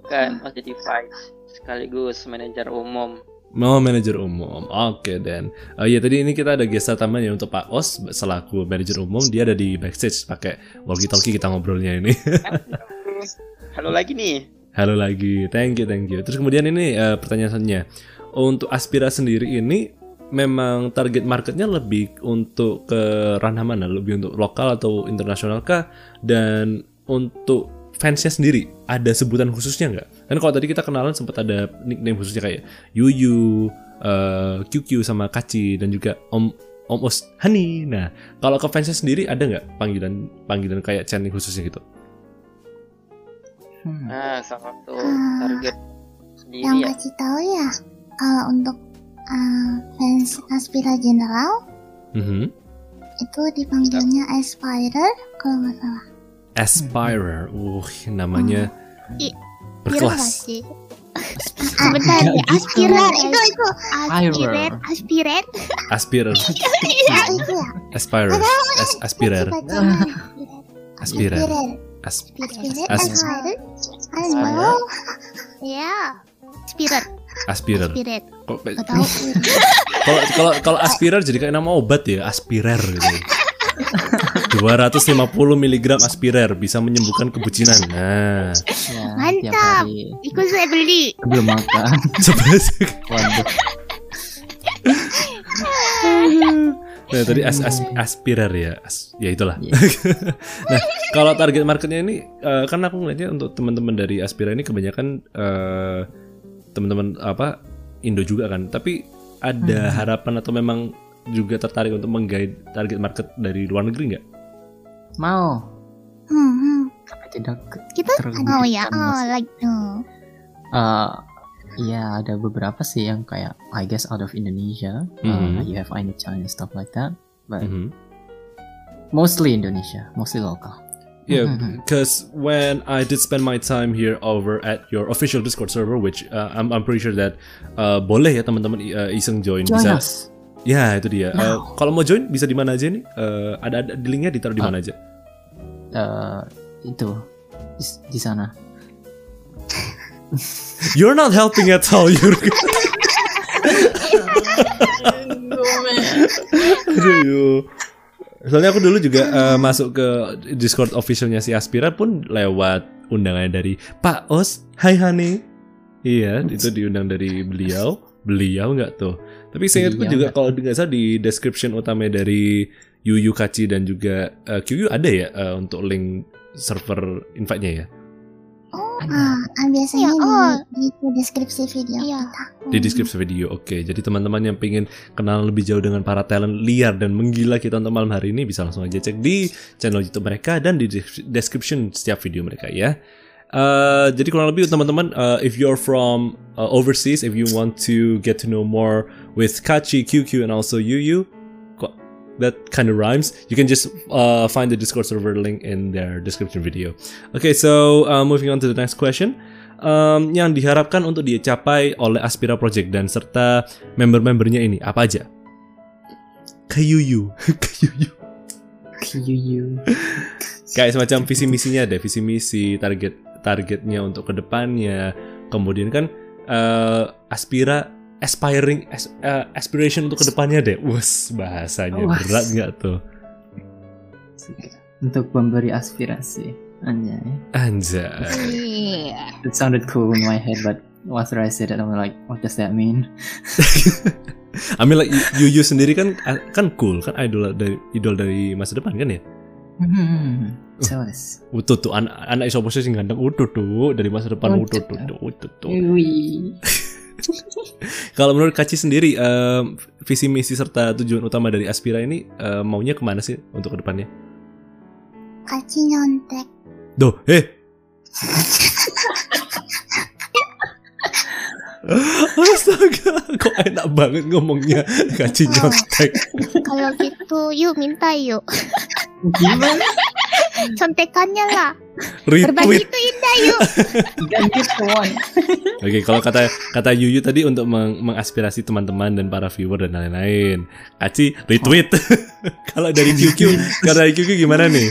[SPEAKER 4] bukan jadi vice sekaligus manajer umum
[SPEAKER 1] Mau manajer umum, oke dan Eh, ya tadi ini kita ada gestar tambahan ya untuk Pak Os selaku manajer umum dia ada di backstage pakai walkie talkie kita ngobrolnya ini.
[SPEAKER 4] halo lagi nih
[SPEAKER 1] Halo lagi, thank you thank you. Terus kemudian ini eh, pertanyaannya untuk Aspira sendiri ini memang target marketnya lebih untuk ke ranah mana? Lebih untuk lokal atau internasional kah? Dan untuk fansnya sendiri ada sebutan khususnya nggak? Kan kalau tadi kita kenalan sempat ada nickname khususnya kayak Yuyu, eh, QQ sama Kaci dan juga Om Om Os Hani. Nah, kalau ke fansnya sendiri ada nggak panggilan panggilan kayak channel khususnya gitu?
[SPEAKER 3] Hmm.
[SPEAKER 4] nah kalau untuk
[SPEAKER 2] Ah.
[SPEAKER 4] target sendiri
[SPEAKER 2] Yang
[SPEAKER 4] ya
[SPEAKER 2] kasih tahu ya, kalau untuk uh, fans Aspira General
[SPEAKER 1] Mhm.
[SPEAKER 2] itu dipanggilnya Aspirer kalau nggak salah.
[SPEAKER 1] Aspirer, uh namanya
[SPEAKER 2] I- nggak
[SPEAKER 1] berkelas.
[SPEAKER 2] sih?
[SPEAKER 5] Sebentar,
[SPEAKER 3] Nggak gitu.
[SPEAKER 5] aspiran
[SPEAKER 2] itu itu.
[SPEAKER 5] Aspiran, aspiran.
[SPEAKER 1] Aspirer,
[SPEAKER 2] ya itu ya
[SPEAKER 1] aspirer, as- aspirer,
[SPEAKER 2] bacanya
[SPEAKER 1] aspirer,
[SPEAKER 2] aspirer.
[SPEAKER 1] As-
[SPEAKER 2] aspirer.
[SPEAKER 1] As-
[SPEAKER 2] aspirer. I don't know
[SPEAKER 5] Ya, aspiran,
[SPEAKER 1] aspirer.
[SPEAKER 5] tahu.
[SPEAKER 1] Kalau kalau kalau aspirer jadi kayak nama obat ya, aspirer gitu. 250 mg aspirer bisa menyembuhkan kebucinan. Nah,
[SPEAKER 3] Ya,
[SPEAKER 5] Mantap. Ikut saya beli.
[SPEAKER 3] sebelum makan.
[SPEAKER 1] sebenarnya
[SPEAKER 3] Waduh.
[SPEAKER 1] Nah, tadi as, as, aspirer ya, as, ya itulah.
[SPEAKER 3] Iya.
[SPEAKER 1] nah, kalau target marketnya ini, eh, kan aku ngeliatnya untuk teman-teman dari aspirer ini kebanyakan eh, teman-teman apa Indo juga kan. Tapi ada
[SPEAKER 3] Hmm.
[SPEAKER 1] harapan atau memang juga tertarik untuk menggait target market dari luar negeri nggak?
[SPEAKER 3] Mau.
[SPEAKER 2] hmm, hmm.
[SPEAKER 3] Tapi tidak
[SPEAKER 5] Kita Oh ya, oh like oh.
[SPEAKER 3] Uh, ya ada beberapa sih yang kayak I guess out of Indonesia. Uh,
[SPEAKER 1] Mhm.
[SPEAKER 3] you have Aina-chan and stuff like that. But
[SPEAKER 1] Mhm.
[SPEAKER 3] mostly Indonesia, mostly local.
[SPEAKER 1] Yeah,
[SPEAKER 3] Mhm.
[SPEAKER 1] because when I did spend my time here over at your official Discord server, which uh, I'm, I'm pretty sure that uh, boleh ya teman-teman uh, iseng join,
[SPEAKER 3] Join
[SPEAKER 1] bisa.
[SPEAKER 3] us.
[SPEAKER 1] Ya itu dia. Uh,
[SPEAKER 3] Now.
[SPEAKER 1] kalau mau join bisa di mana aja nih? Uh, ada ada di linknya ditaruh di
[SPEAKER 3] Ah.
[SPEAKER 1] mana aja?
[SPEAKER 3] Uh, itu di, di sana.
[SPEAKER 1] You're not helping at all, Yurga. Aduh. Soalnya aku dulu juga uh, masuk ke Discord officialnya si Aspira pun lewat undangannya dari Pak Os. Hai Hani. Iya, itu diundang dari beliau. Beliau nggak tuh. Tapi saya ingatku
[SPEAKER 3] Beliau
[SPEAKER 1] juga kalau nggak salah di description utama dari Yuyu Kachi dan juga uh, QU ada ya uh, untuk link server invite-nya ya.
[SPEAKER 2] oh
[SPEAKER 3] Ada.
[SPEAKER 2] ah, ah, biasanya
[SPEAKER 5] Iya, oh.
[SPEAKER 2] di, di deskripsi video
[SPEAKER 5] Iya.
[SPEAKER 2] kita
[SPEAKER 1] di deskripsi video. Oke, jadi teman-teman yang pengen kenal lebih jauh dengan para talent liar dan menggila kita untuk malam hari ini bisa langsung aja cek di channel YouTube mereka dan di des- description setiap video mereka ya. Uh, jadi kurang lebih teman-teman, uh, if you're from uh, overseas, if you want to get to know more with Kachi, QQ, and also Yuyu, that kind of rhymes. You can just uh, find the Discord server link in their description video. Okay, so uh, moving on to the next question um, yang diharapkan untuk dicapai oleh Aspira Project dan serta member-membernya ini apa aja? Kayuyu, Kayuyu.
[SPEAKER 3] QU.
[SPEAKER 1] Kayak semacam visi misinya deh, visi misi, target targetnya untuk ke depannya. Kemudian kan eh, Aspira aspiring as- eh, aspiration untuk ke depannya deh. Wes bahasanya
[SPEAKER 3] Was.
[SPEAKER 1] berat nggak tuh?
[SPEAKER 3] Untuk memberi aspirasi. Anjay.
[SPEAKER 1] Anjay.
[SPEAKER 5] Iya.
[SPEAKER 3] It sounded cool in my head, but after I said it, I'm like, what does that mean?
[SPEAKER 1] I mean like Yuyu sendiri kan kan cool kan idol dari idol dari masa depan kan ya?
[SPEAKER 3] Hmm. So this.
[SPEAKER 1] Utut tuh anak anak isopo sing ganteng utut tuh dari masa depan utut tuh utut tuh. Kalau menurut Kaci sendiri em, visi misi serta tujuan utama dari Aspira ini em, maunya ke mana sih untuk ke depannya?
[SPEAKER 2] kaci nyontek
[SPEAKER 1] Doh, eh. Astaga, kok enak banget ngomongnya Kaci nyontek.
[SPEAKER 5] Kalau gitu, yuk minta yuk.
[SPEAKER 3] Gimana?
[SPEAKER 5] Contekannya lah. Berbagi
[SPEAKER 1] Retweet.
[SPEAKER 5] itu indah yuk.
[SPEAKER 1] Oke, kalau kata kata Yuyu tadi untuk meng- mengaspirasi teman-teman dan para viewer dan lain-lain. Kaci retweet. kalau dari QQ, kalau dari QQ gimana nih?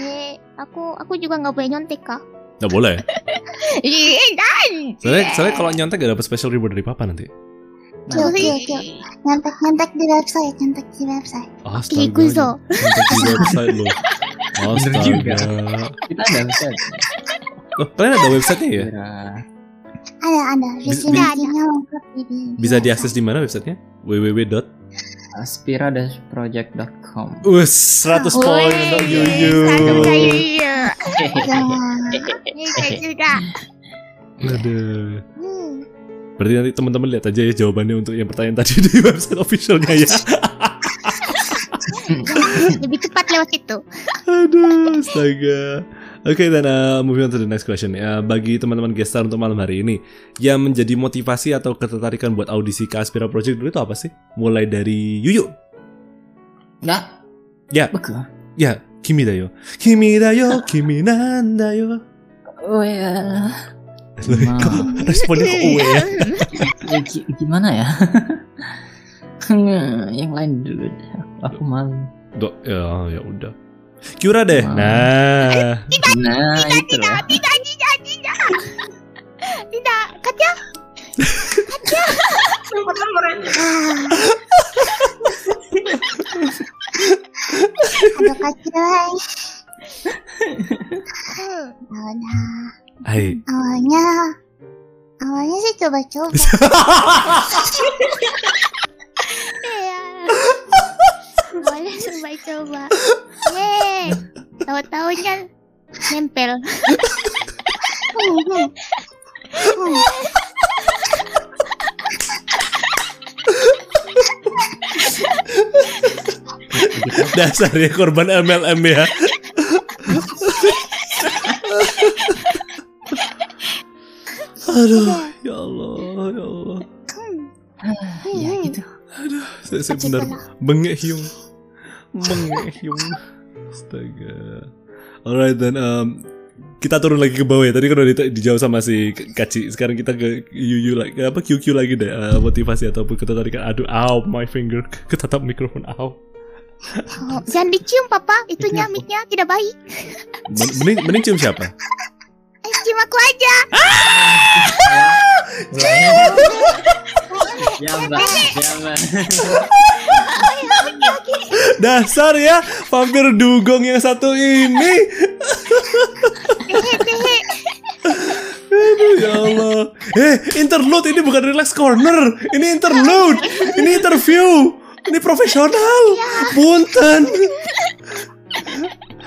[SPEAKER 5] Eh, aku aku juga nggak boleh nyontek kah?
[SPEAKER 1] Nggak boleh.
[SPEAKER 5] Dan.
[SPEAKER 1] Soalnya, soalnya kalau nyontek gak dapat special reward dari papa nanti.
[SPEAKER 2] Kill, kill. nyontek nyontek di website nyontek di website
[SPEAKER 1] Astaga.
[SPEAKER 5] Ikuzo.
[SPEAKER 1] Nyontek di website lo.
[SPEAKER 3] Bener juga. Kita ada website.
[SPEAKER 1] Oh, kalian ada websitenya ya?
[SPEAKER 3] Kira.
[SPEAKER 2] ada ada visi
[SPEAKER 1] bis-
[SPEAKER 2] misinya lengkap di, di
[SPEAKER 1] Bisa diakses di mana websitenya? www.
[SPEAKER 3] aspira-project.com.
[SPEAKER 1] Us 100 poin untuk Yuyu.
[SPEAKER 5] Bisa juga.
[SPEAKER 1] Aduh.
[SPEAKER 5] Hmm.
[SPEAKER 1] Berarti nanti teman-teman lihat aja ya jawabannya untuk yang pertanyaan tadi di website officialnya ya.
[SPEAKER 5] Lebih cepat lewat situ.
[SPEAKER 1] Aduh, astaga. Oke, dan uh, moving on to the next question. Ya, bagi teman-teman gestar untuk malam hari ini, yang menjadi motivasi atau ketertarikan buat audisi ke Aspira Project dulu itu apa sih? Mulai dari Yuyu.
[SPEAKER 3] Nggak.
[SPEAKER 1] Ya,
[SPEAKER 3] Beku.
[SPEAKER 1] ya, Kimi da yo. Kimi da yo, Kimi nan da yo.
[SPEAKER 3] Oh ya.
[SPEAKER 1] Responnya kok uwe ya?
[SPEAKER 3] gi- gimana ya? yang lain dulu deh. Aku malu.
[SPEAKER 1] Do, ya, ya udah. Kyura deh.
[SPEAKER 3] Wah.
[SPEAKER 1] Nah,
[SPEAKER 3] Nah, itu loh.
[SPEAKER 5] Tidak, tidak, tidak. Tidak, Katya.
[SPEAKER 2] Aduh kacau. Ya udah.
[SPEAKER 1] hai.
[SPEAKER 2] Awalnya, awalnya sih coba-coba.
[SPEAKER 5] Iya. Boleh coba-coba. Yeay. Tahu-tahunya nempel.
[SPEAKER 2] Hmm, hmm. Hmm.
[SPEAKER 1] Dasarnya korban MLM ya. Aduh, ya Allah, ya Allah.
[SPEAKER 3] ya gitu.
[SPEAKER 1] Saya, saya benar bengek hiung. Bengek hiung. Astaga. Alright then um, kita turun lagi ke bawah ya. Tadi kan udah di- dijawab sama si Kaci. Sekarang kita ke Yuyu lagi. Apa QQ lagi deh. uh, motivasi ataupun ketertarikan. Aduh, ow, my finger. Ketatap mikrofon, ow.
[SPEAKER 5] Oh, jangan dicium, Papa. Itunya
[SPEAKER 3] Itu apa?
[SPEAKER 5] mic-nya tidak baik.
[SPEAKER 1] Men- Mending, mending cium siapa?
[SPEAKER 5] Eh, cium aku aja.
[SPEAKER 1] Dasar ya, vampir dugong yang satu ini. Aduh, ya Allah. Eh, interlude ini bukan relax corner. Ini interlude. Ini interview. Ini profesional. Punten.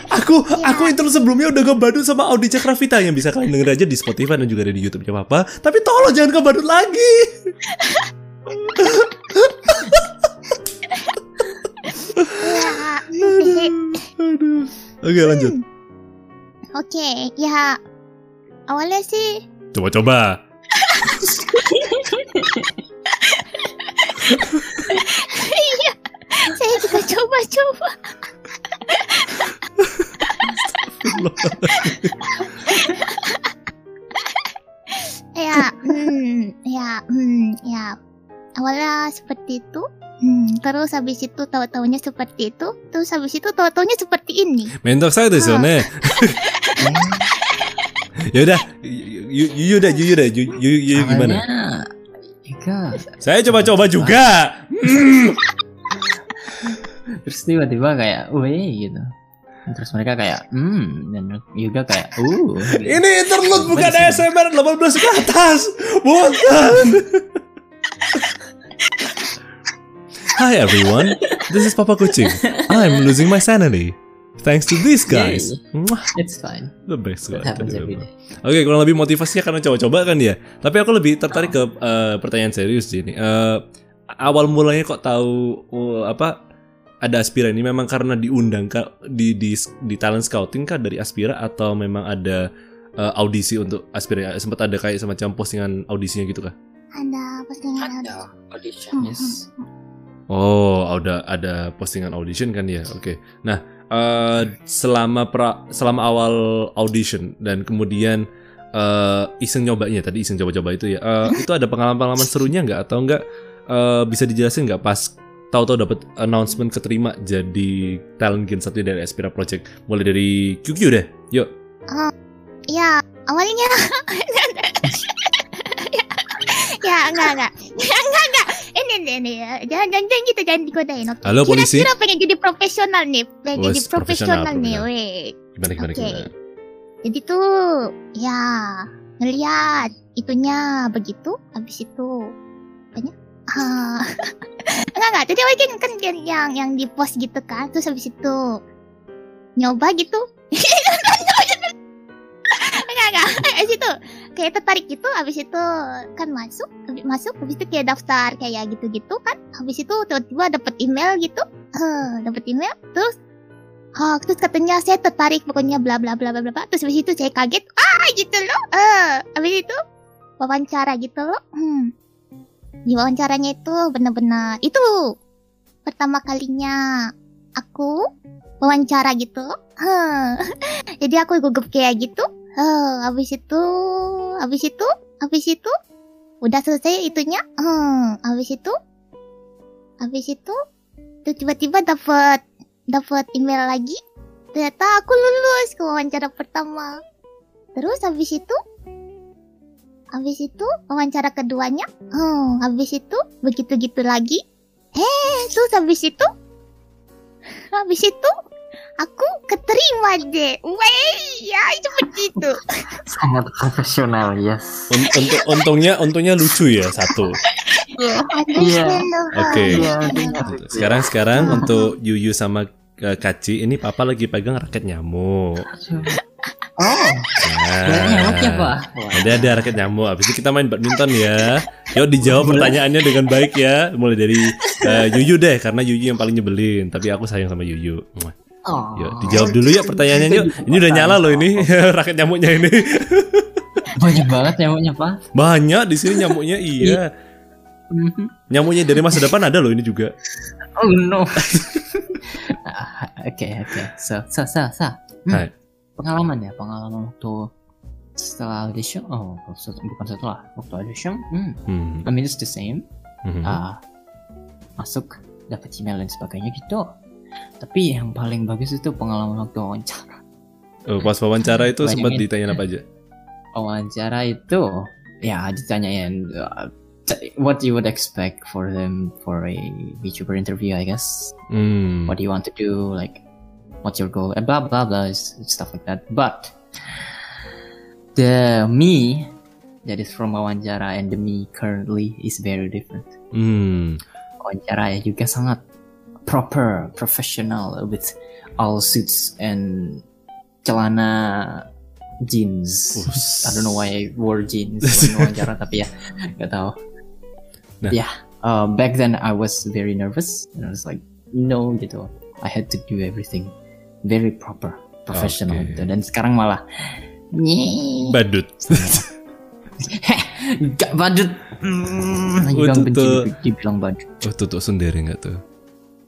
[SPEAKER 1] Aku aku interlude sebelumnya udah ngebadut sama Audi Cakravita yang bisa kalian denger aja di Spotify dan juga ada di YouTube-nya Papa. Tapi tolong jangan ngebadut lagi.
[SPEAKER 5] Ya.
[SPEAKER 1] Aduh. Oke, lanjut.
[SPEAKER 5] Oke, ya. Awalnya sih
[SPEAKER 1] Coba-coba.
[SPEAKER 5] saya juga coba-coba. ya, hmm, ya, hmm, ya. Awalnya seperti itu, Hmm, terus habis itu tahu-taunya seperti itu, terus habis itu tahu-taunya seperti ini.
[SPEAKER 1] Mentok saya tuh huh. yuk, yaudah, yuk, yuk, Yuyu yuk, yuk, gimana?
[SPEAKER 3] Ika.
[SPEAKER 1] Saya coba-coba juga. Hmm.
[SPEAKER 3] Terus tiba-tiba kayak, weh gitu. Terus mereka kayak, hmm, dan Yuga kayak, uh.
[SPEAKER 1] Ini interlude bukan ASMR 18 ke atas. Bukan. Hi everyone, this is Papa Kucing. I'm losing my sanity. Thanks to these guys.
[SPEAKER 3] It's fine.
[SPEAKER 1] The best. Oke, kurang lebih motivasinya karena coba-coba kan ya. Tapi aku lebih tertarik ke eh, pertanyaan serius sih ini. Eh, awal mulanya kok tahu oh, apa ada Aspira ini memang karena diundang kak di di di talent scouting kah dari Aspira atau memang ada eh, audisi untuk Aspira? Sempat ada kayak semacam postingan audisinya gitu kah?
[SPEAKER 2] Ada postingan ada.
[SPEAKER 3] audition. Yes.
[SPEAKER 1] Oh, ada ada postingan audition kan ya. Oke. Nah, eh, selama pra, selama awal audition dan kemudian eh, iseng nyobanya tadi iseng coba-coba itu ya. eh, itu ada pengalaman-pengalaman serunya nggak atau nggak eh, bisa dijelasin nggak pas tahu-tahu dapat announcement keterima jadi talent gen satu dari Aspira Project. Mulai dari QQ deh. Yuk.
[SPEAKER 5] Ya, awalnya ya enggak enggak enggak enggak ini ini, ini ya jangan jangan, jangan gitu jangan digodain oke
[SPEAKER 1] Halo, polisi.
[SPEAKER 5] kira-kira pengen jadi profesional nih pengen
[SPEAKER 1] Wes,
[SPEAKER 5] jadi profesional
[SPEAKER 1] profesional,
[SPEAKER 5] nih weh
[SPEAKER 1] Gimana gimana
[SPEAKER 5] Oke.
[SPEAKER 1] gimana?
[SPEAKER 5] jadi tuh ya ngeliat itunya begitu habis itu apanya ah enggak enggak. Jadi awalnya kan kan yang yang di post gitu kan. Terus habis itu nyoba gitu. Enggak enggak. Habis itu kayak tertarik gitu. Habis itu kan masuk habis masuk. Habis itu kayak daftar kayak gitu gitu kan. Habis itu tiba-tiba dapat email gitu. Eh dapat email terus Oh, terus katanya saya tertarik pokoknya bla bla bla bla bla. Terus habis itu saya kaget ah gitu loh. Eh habis itu wawancara gitu loh. Hmm. Di wawancaranya itu benar-benar itu pertama kalinya aku wawancara gitu jadi aku gugup kayak gitu Eh, habis itu habis itu, habis itu, udah selesai itunya. Hmm, habis itu, habis itu, tuh tiba-tiba dapat dapat email lagi. Ternyata aku lulus ke wawancara pertama. Terus habis itu, habis itu wawancara keduanya. Hmm, habis itu begitu-gitu lagi. Eh, terus habis itu, habis itu aku keterima deh. Wey, ya itu.
[SPEAKER 3] Sangat profesional, yes.
[SPEAKER 1] Un- untuk untungnya untungnya lucu ya satu.
[SPEAKER 2] Understandable.
[SPEAKER 1] Oke.
[SPEAKER 3] Iya,
[SPEAKER 1] Sekarang sekarang untuk Yuyu sama eh, Kaci ini papa lagi pegang raket nyamuk.
[SPEAKER 3] Oh,
[SPEAKER 1] Nah,
[SPEAKER 3] nyamuknya apa?
[SPEAKER 1] Ada ada raket nyamuk. Habis itu kita main badminton ya. Yuk dijawab pertanyaannya dengan baik ya. Mulai dari eh, Yuyu deh karena Yuyu yang paling nyebelin. Tapi aku sayang sama Yuyu.
[SPEAKER 3] Oh.
[SPEAKER 1] Yuk dijawab dulu ya pertanyaannya yuk. Ini udah nyala loh ini raket nyamuknya ini.
[SPEAKER 3] Banyak banget nyamuknya, Pak.
[SPEAKER 1] Banyak di sini nyamuknya iya.
[SPEAKER 3] Mhm.
[SPEAKER 1] Nyamuknya dari masa depan ada loh ini juga.
[SPEAKER 3] Oh no. Ah, Oke, oke. So, so, so, so. Hmm.
[SPEAKER 1] Hai.
[SPEAKER 3] Pengalaman ya, pengalaman waktu setelah audition. Oh, bukan setelah. Waktu audition. Hmm.
[SPEAKER 1] Hmm.
[SPEAKER 3] I mean, it's the same.
[SPEAKER 1] Mhm.
[SPEAKER 3] Ah, masuk, dapat email dan sebagainya gitu. Tapi yang paling bagus itu pengalaman waktu wawancara.
[SPEAKER 1] Oh, pas wawancara itu sempat
[SPEAKER 3] ini.
[SPEAKER 1] ditanyain apa aja?
[SPEAKER 3] Wawancara itu, ya ditanyain uh, what you would expect for them for a VTuber interview, I guess.
[SPEAKER 1] Hmm.
[SPEAKER 3] what do you want to do like what's your goal and blah blah blah stuff like that but the me that is from wawancara and the me currently is very different
[SPEAKER 1] Hmm.
[SPEAKER 3] wawancara ya juga sangat proper professional with all suits and celana jeans
[SPEAKER 1] Us.
[SPEAKER 3] I don't know why I wore jeans wawancara tapi ya nggak tahu
[SPEAKER 1] Nah.
[SPEAKER 3] yeah uh, back then I was very nervous and I was like no gitu I had to do everything very proper professional
[SPEAKER 1] Oke.
[SPEAKER 3] gitu dan sekarang malah.
[SPEAKER 1] Badut.
[SPEAKER 3] Gak badut Hmm,
[SPEAKER 1] Oh,
[SPEAKER 3] Juga
[SPEAKER 1] itu
[SPEAKER 3] benci
[SPEAKER 1] tuh.
[SPEAKER 3] di- dibilang badut
[SPEAKER 1] oh tuh sendiri nggak tuh?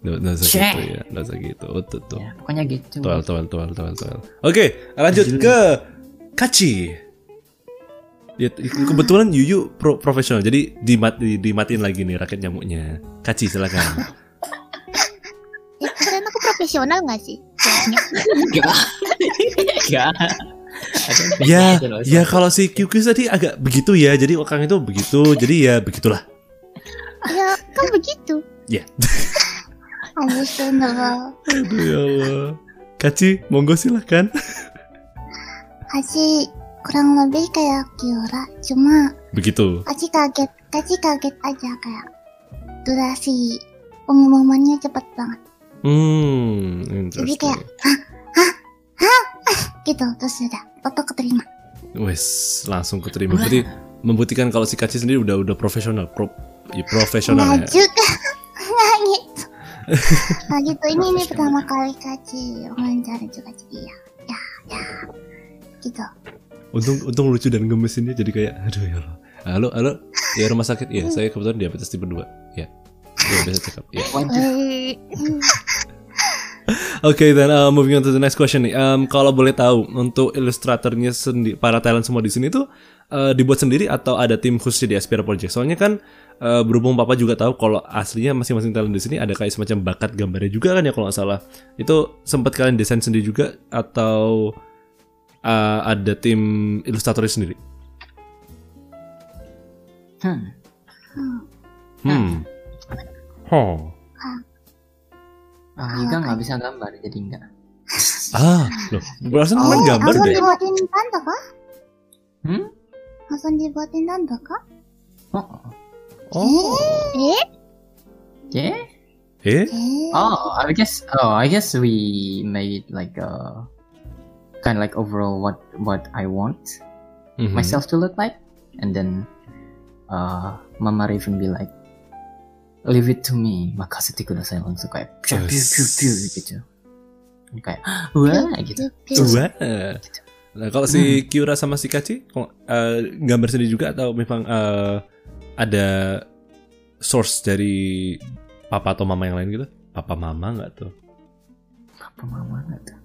[SPEAKER 1] Nggak nggak usah gitu ya, nggak usah gitu. Oh tuh tuh.
[SPEAKER 3] ya, Pokoknya gitu
[SPEAKER 1] Toel toel toel toel toel. Oke, lanjut ke Kaci. Ya, kebetulan Yuyu pro profesional, jadi dimat, di- dimatiin lagi nih raket nyamuknya. Kaci silakan.
[SPEAKER 5] Ya, aku profesional gak sih? Kayaknya.
[SPEAKER 3] Gak Gak
[SPEAKER 1] ya, ya kalau si QQ tadi agak begitu ya, jadi orang itu begitu, jadi ya begitulah.
[SPEAKER 5] Ya, kan begitu.
[SPEAKER 1] Ya.
[SPEAKER 2] Understandable.
[SPEAKER 1] Aduh ya Allah. Kaci, monggo silakan.
[SPEAKER 2] Kaci kurang lebih kayak Kiora, cuma
[SPEAKER 1] Begitu.
[SPEAKER 2] Kaci kaget, Kaci kaget aja kayak durasi pengumumannya cepet banget.
[SPEAKER 1] Hmm,
[SPEAKER 2] Jadi kayak hah, hah, hah, gitu terus sudah foto keterima.
[SPEAKER 1] Wes, langsung keterima. Berarti membuktikan kalau si Kaci sendiri udah udah profesional, pro, ya, profesional
[SPEAKER 2] Nggak
[SPEAKER 1] ya.
[SPEAKER 2] juga, nggak gitu. Nah gitu ini ini pertama kali Kaci wawancara juga jadi ya, ya, ya, gitu.
[SPEAKER 1] Untung untung lucu dan gemesinnya jadi kayak aduh ya Allah. Halo, halo. Ya rumah sakit. Ya, saya kebetulan diabetes tipe 2. Ya, biasa cakap.
[SPEAKER 5] Eh,
[SPEAKER 1] Oke, then uh, moving on to the next question nih. Um, kalau boleh tahu untuk ilustratornya sendiri, para talent semua di sini tuh uh, dibuat sendiri atau ada tim khusus di Aspira Project? Soalnya kan uh, berhubung Papa juga tahu kalau aslinya masing-masing talent di sini ada kayak semacam bakat gambarnya juga kan ya kalau nggak salah. Itu sempat kalian desain sendiri juga atau uh, ada tim ilustratornya sendiri?
[SPEAKER 3] Hmm.
[SPEAKER 1] Hmm. Oh.
[SPEAKER 3] Ah, juga nggak bisa gambar jadi enggak.
[SPEAKER 1] Ah, loh. Perasaan main gambar
[SPEAKER 2] langsung
[SPEAKER 1] deh.
[SPEAKER 2] dibuatin tanda kah?
[SPEAKER 3] Hmm?
[SPEAKER 2] Langsung dibuatin tanda kah?
[SPEAKER 3] Oh,
[SPEAKER 1] Oh.
[SPEAKER 5] eh,
[SPEAKER 3] yeah.
[SPEAKER 1] Eh?
[SPEAKER 2] Eh,
[SPEAKER 3] Oh, I guess. Oh, I guess we made like uh, kind of like overall what what I want
[SPEAKER 1] Mhm.
[SPEAKER 3] myself to look like, and then uh, Mama Raven be like, leave it to me, makasete kudasai langsung kayak piu piu piu piu gitu. Kayak wah gitu.
[SPEAKER 1] Wah. Nah, kalau si Kiura sama si Kaci kok, eh, gambar sendiri juga atau memang eh, ada source dari papa atau mama yang lain gitu? Papa mama nggak tuh?
[SPEAKER 3] Apa mama nggak tuh?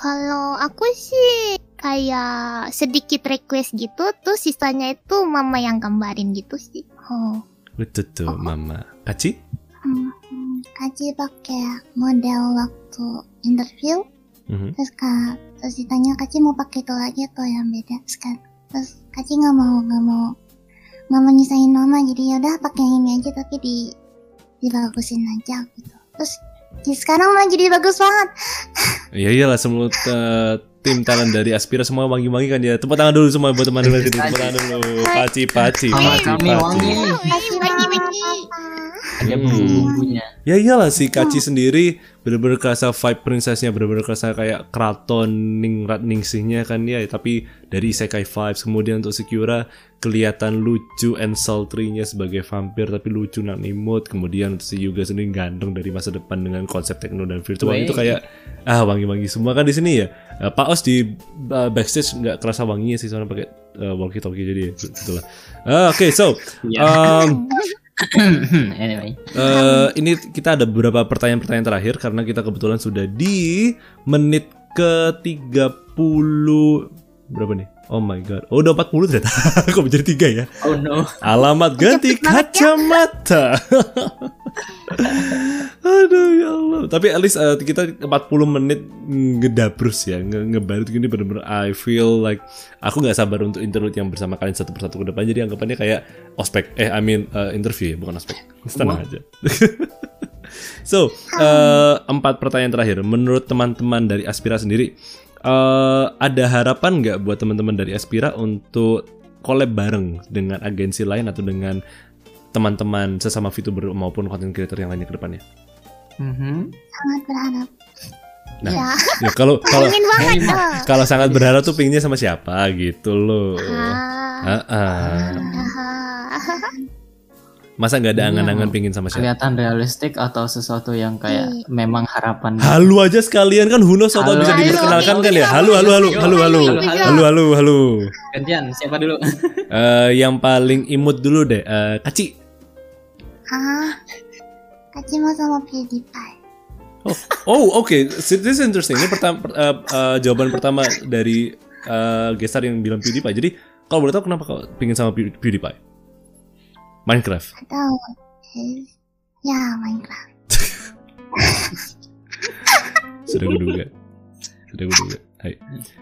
[SPEAKER 5] Kalau aku sih kayak sedikit request gitu, tuh sisanya itu mama yang gambarin gitu sih. Oh.
[SPEAKER 1] Betul tuh, Mama. Kaci?
[SPEAKER 2] Hmm, hmm, Kaji pakai model waktu interview
[SPEAKER 1] Mhm.
[SPEAKER 2] terus kak terus ditanya Kaji mau pakai itu lagi atau yang beda terus, kan, terus Kaji nggak mau nggak mau nggak mau nyisain mama jadi ya udah pakai yang ini aja tapi di dibagusin aja gitu terus ya sekarang malah jadi bagus banget
[SPEAKER 1] Iya iyalah semua eh, tim talent dari Aspira semua wangi-wangi kan ya. Tepuk tangan dulu semua buat teman-teman sini. Tepuk tangan dulu. Paci, paci, paci,
[SPEAKER 3] kami
[SPEAKER 1] paci.
[SPEAKER 3] Ada
[SPEAKER 1] Hmm. Ya iyalah si Kaci sendiri bener-bener kerasa vibe princessnya bener-bener kerasa kayak keraton ningrat ningsihnya kan ya. Tapi dari isekai vibes kemudian untuk Sekira kelihatan lucu and sultry-nya sebagai vampir tapi lucu nak nimut. Kemudian untuk si Yuga sendiri ganteng dari masa depan dengan konsep tekno dan virtual.
[SPEAKER 3] Wey.
[SPEAKER 1] itu kayak ah wangi-wangi semua. Kan di sini ya Eh, Pak Os di uh, backstage nggak kerasa wanginya sih soalnya pakai uh, walkie talkie jadi ya, gitu lah. Ah, oke so um,
[SPEAKER 3] anyway.
[SPEAKER 1] Eh, ini kita ada beberapa pertanyaan-pertanyaan terakhir karena kita kebetulan sudah di menit ke 30 berapa nih? Oh my god. Oh udah 40 ternyata. Kok menjadi tiga ya?
[SPEAKER 3] Oh no.
[SPEAKER 1] Alamat ganti kacamata. Aduh ya Allah. Tapi at least eh, kita 40 menit ngedabrus ya, nge ngebalut gini bener-bener I feel like aku nggak sabar untuk interlude yang bersama kalian satu persatu ke depan. Jadi anggapannya kayak ospek, eh I mean eh, interview ya, bukan ospek. Tenang aja. so, eh, empat pertanyaan terakhir. Menurut teman-teman dari Aspira sendiri, eh, ada harapan nggak buat teman-teman dari Aspira untuk collab bareng dengan agensi lain atau dengan teman-teman sesama VTuber maupun content creator yang lainnya ke depannya?
[SPEAKER 3] Mhm.
[SPEAKER 2] sangat berharap
[SPEAKER 1] Nah,
[SPEAKER 2] ya
[SPEAKER 1] ya kalau kalau kalau sangat berharap tuh pinginnya sama siapa gitu loh.
[SPEAKER 5] Ah.
[SPEAKER 1] Ah, ah. Masa nggak ada
[SPEAKER 3] Iya.
[SPEAKER 1] angan-angan pingin sama siapa?
[SPEAKER 3] Kelihatan realistik atau sesuatu yang kayak memang harapan.
[SPEAKER 1] Halo aja sekalian kan Huno so tau
[SPEAKER 3] Halo.
[SPEAKER 1] bisa
[SPEAKER 5] Halo.
[SPEAKER 1] diperkenalkan kan ya. Halo halo halo halo halo
[SPEAKER 3] Halo, halo.
[SPEAKER 1] halo halo halo.
[SPEAKER 3] Gantian, siapa dulu?
[SPEAKER 1] Eh, yang paling imut dulu deh, Eh, Kaci.
[SPEAKER 2] ah Kaji mau sama PewDiePie
[SPEAKER 1] Oh oke, So, this is interesting. Ini pertama eh, eh, jawaban pertama dari eh, gestar yang bilang PewDiePie. Jadi kalau boleh tahu kenapa kau pingin sama Pew- PewDiePie? Minecraft.
[SPEAKER 2] atau eh, ya Minecraft
[SPEAKER 1] Sudah gue duga. Sudah gue duga. Hai.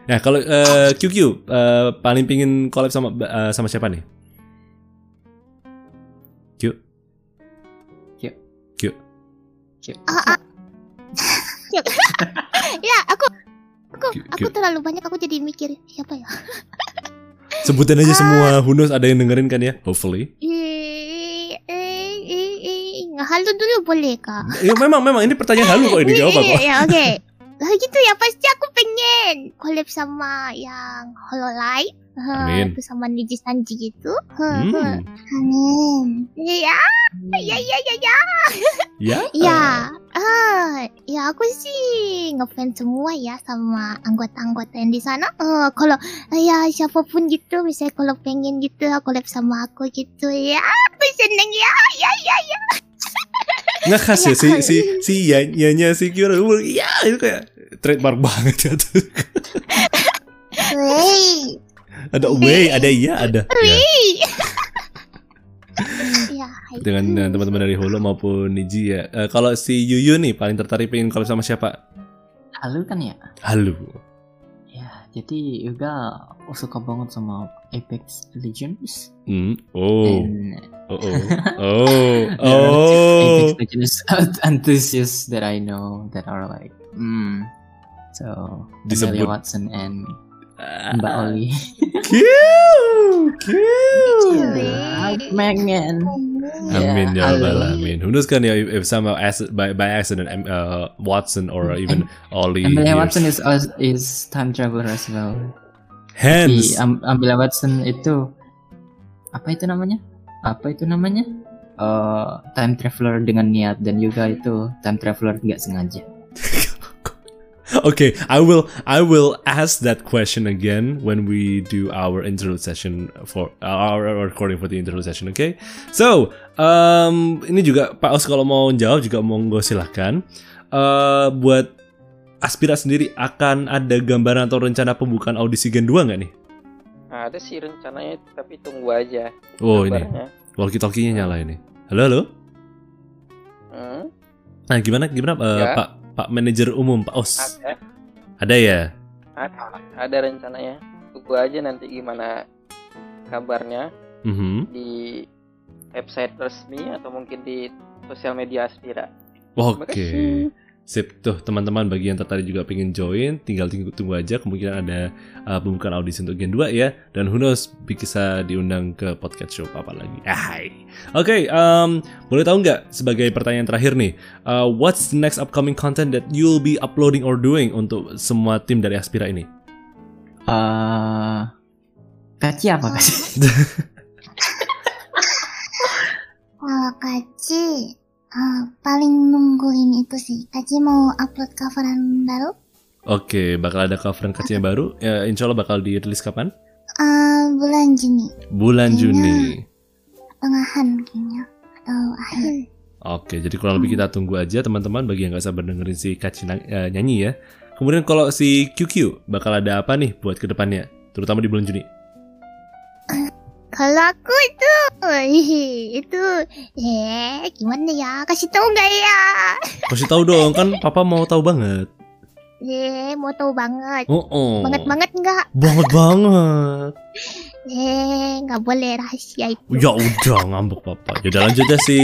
[SPEAKER 1] Nah kalau eh, QQ eh, paling pingin collab sama eh, sama siapa nih? Q.
[SPEAKER 3] Q.
[SPEAKER 1] Q.
[SPEAKER 5] Ah, ah. ya, aku aku
[SPEAKER 1] Q-
[SPEAKER 5] aku
[SPEAKER 1] Q.
[SPEAKER 5] terlalu banyak aku jadi mikir siapa ya?
[SPEAKER 1] Sebutin aja semua Hunos ada yang dengerin kan ya? Hopefully.
[SPEAKER 5] Eh, halu dulu boleh kah?
[SPEAKER 1] Ya memang memang ini pertanyaan halu kok ini jawab kok.
[SPEAKER 5] Ya oke. Lah gitu ya pasti aku pengen collab sama yang Hololive.
[SPEAKER 1] Amin.
[SPEAKER 5] Itu sama Niji Sanji gitu.
[SPEAKER 1] Hmm.
[SPEAKER 2] amin
[SPEAKER 5] Ya, ya, ya, ya, ya.
[SPEAKER 1] Ya.
[SPEAKER 5] Ya, ah, ya aku sih ngefans semua ya sama anggota-anggota yang di sana. Eh, kalau ya siapa pun gitu, misalnya kalau pengen gitu collab sama aku gitu ya, aku seneng ya, ya, ya, ya.
[SPEAKER 1] Nggak khas ya si si si ya nya si Kyura ya itu kayak trademark banget ya tuh. Ada way, ada iya, ada. Ya.
[SPEAKER 5] Ya.
[SPEAKER 1] Dengan teman-teman dari Holo maupun Niji ya. Eh, kalau si Yuyu nih paling tertarik pengen collab sama siapa?
[SPEAKER 3] Halo kan ya?
[SPEAKER 1] Halo.
[SPEAKER 3] Ya, jadi juga suka banget sama Apex Legends.
[SPEAKER 1] Hmm. Oh.
[SPEAKER 3] And
[SPEAKER 1] Oh. Oh. Oh. Oh.
[SPEAKER 3] Apex Legends enthusiasts that I know that are like, hmm. So,
[SPEAKER 1] Disebut.
[SPEAKER 3] Amelia Watson and Mbak
[SPEAKER 1] Ah,
[SPEAKER 3] Oli.
[SPEAKER 1] Cute. Cute.
[SPEAKER 3] Pengen.
[SPEAKER 1] Amin ya
[SPEAKER 3] halo.
[SPEAKER 1] rabbal alamin. Who knows kan ya if, somehow as, by, by accident uh, Watson or even Ollie
[SPEAKER 3] Amelia Watson is is time traveler as well.
[SPEAKER 1] Hands
[SPEAKER 3] Di Am Amelia Watson itu apa itu namanya? Apa itu namanya? Eh, time traveler dengan niat dan juga itu time traveler nggak sengaja.
[SPEAKER 1] Okay, I will I will ask that question again when we do our interlude session for our recording for the interlude session. Okay, so um, ini juga Pak Os kalau mau jawab juga monggo silahkan. Eh buat Aspira sendiri akan ada gambaran atau rencana pembukaan audisi Gen 2 nggak nih?
[SPEAKER 4] Nah, ada sih rencananya tapi tunggu aja
[SPEAKER 1] Oh ini,
[SPEAKER 4] kabarnya.
[SPEAKER 1] walkie-talkie-nya nyala ini. Halo, halo.
[SPEAKER 4] Hmm,
[SPEAKER 1] Nah, gimana gimana eh,
[SPEAKER 4] Ya.
[SPEAKER 1] Pak Pak manajer umum Pak Os?
[SPEAKER 4] ada
[SPEAKER 1] Ada ya?
[SPEAKER 4] ada ada rencananya tunggu aja nanti gimana kabarnya
[SPEAKER 1] Mhm.
[SPEAKER 4] di website resmi atau mungkin di sosial media Aspira.
[SPEAKER 1] Oke.
[SPEAKER 4] Makasih.
[SPEAKER 1] Sip tuh teman-teman bagi yang tertarik juga pengen join tinggal tunggu, tunggu aja kemungkinan ada uh, pembukaan audisi untuk Gen 2 ya dan who knows bisa diundang ke podcast show apa lagi. Ah, Hai. Oke, um, boleh tahu nggak sebagai pertanyaan terakhir nih, uh, what's the next upcoming content that you'll be uploading or doing untuk semua tim dari Aspira ini?
[SPEAKER 3] Eh, kaci apa kaci?
[SPEAKER 2] Kalau Kaci, eh, paling nungguin itu sih. Kaci mau upload coveran baru.
[SPEAKER 1] Oke, bakal ada coveran kacinya baru. Ya, insya Allah bakal dirilis kapan?
[SPEAKER 2] eh, bulan Juni,
[SPEAKER 1] Bulan
[SPEAKER 2] Kayaknya-
[SPEAKER 1] Juni.
[SPEAKER 2] tengahan kayaknya. Atau akhir.
[SPEAKER 1] Oke, jadi kurang lebih kita tunggu aja teman-teman bagi yang nggak sabar dengerin si Kaci eh, nyanyi ya. Kemudian kalau si QQ bakal ada apa nih buat ke depannya, terutama di bulan Juni?
[SPEAKER 5] Kalau aku itu, itu, eh, gimana ya? Kasih tahu nggak ya?
[SPEAKER 1] Kasih tahu dong, kan Papa mau tahu banget.
[SPEAKER 5] Eh, mau tahu banget.
[SPEAKER 1] Oh, oh.
[SPEAKER 5] Banget banget nggak?
[SPEAKER 1] Banget banget.
[SPEAKER 5] Eh, nggak boleh rahasia itu.
[SPEAKER 1] Ya udah ngambek Papa. Yaudah lanjut ya si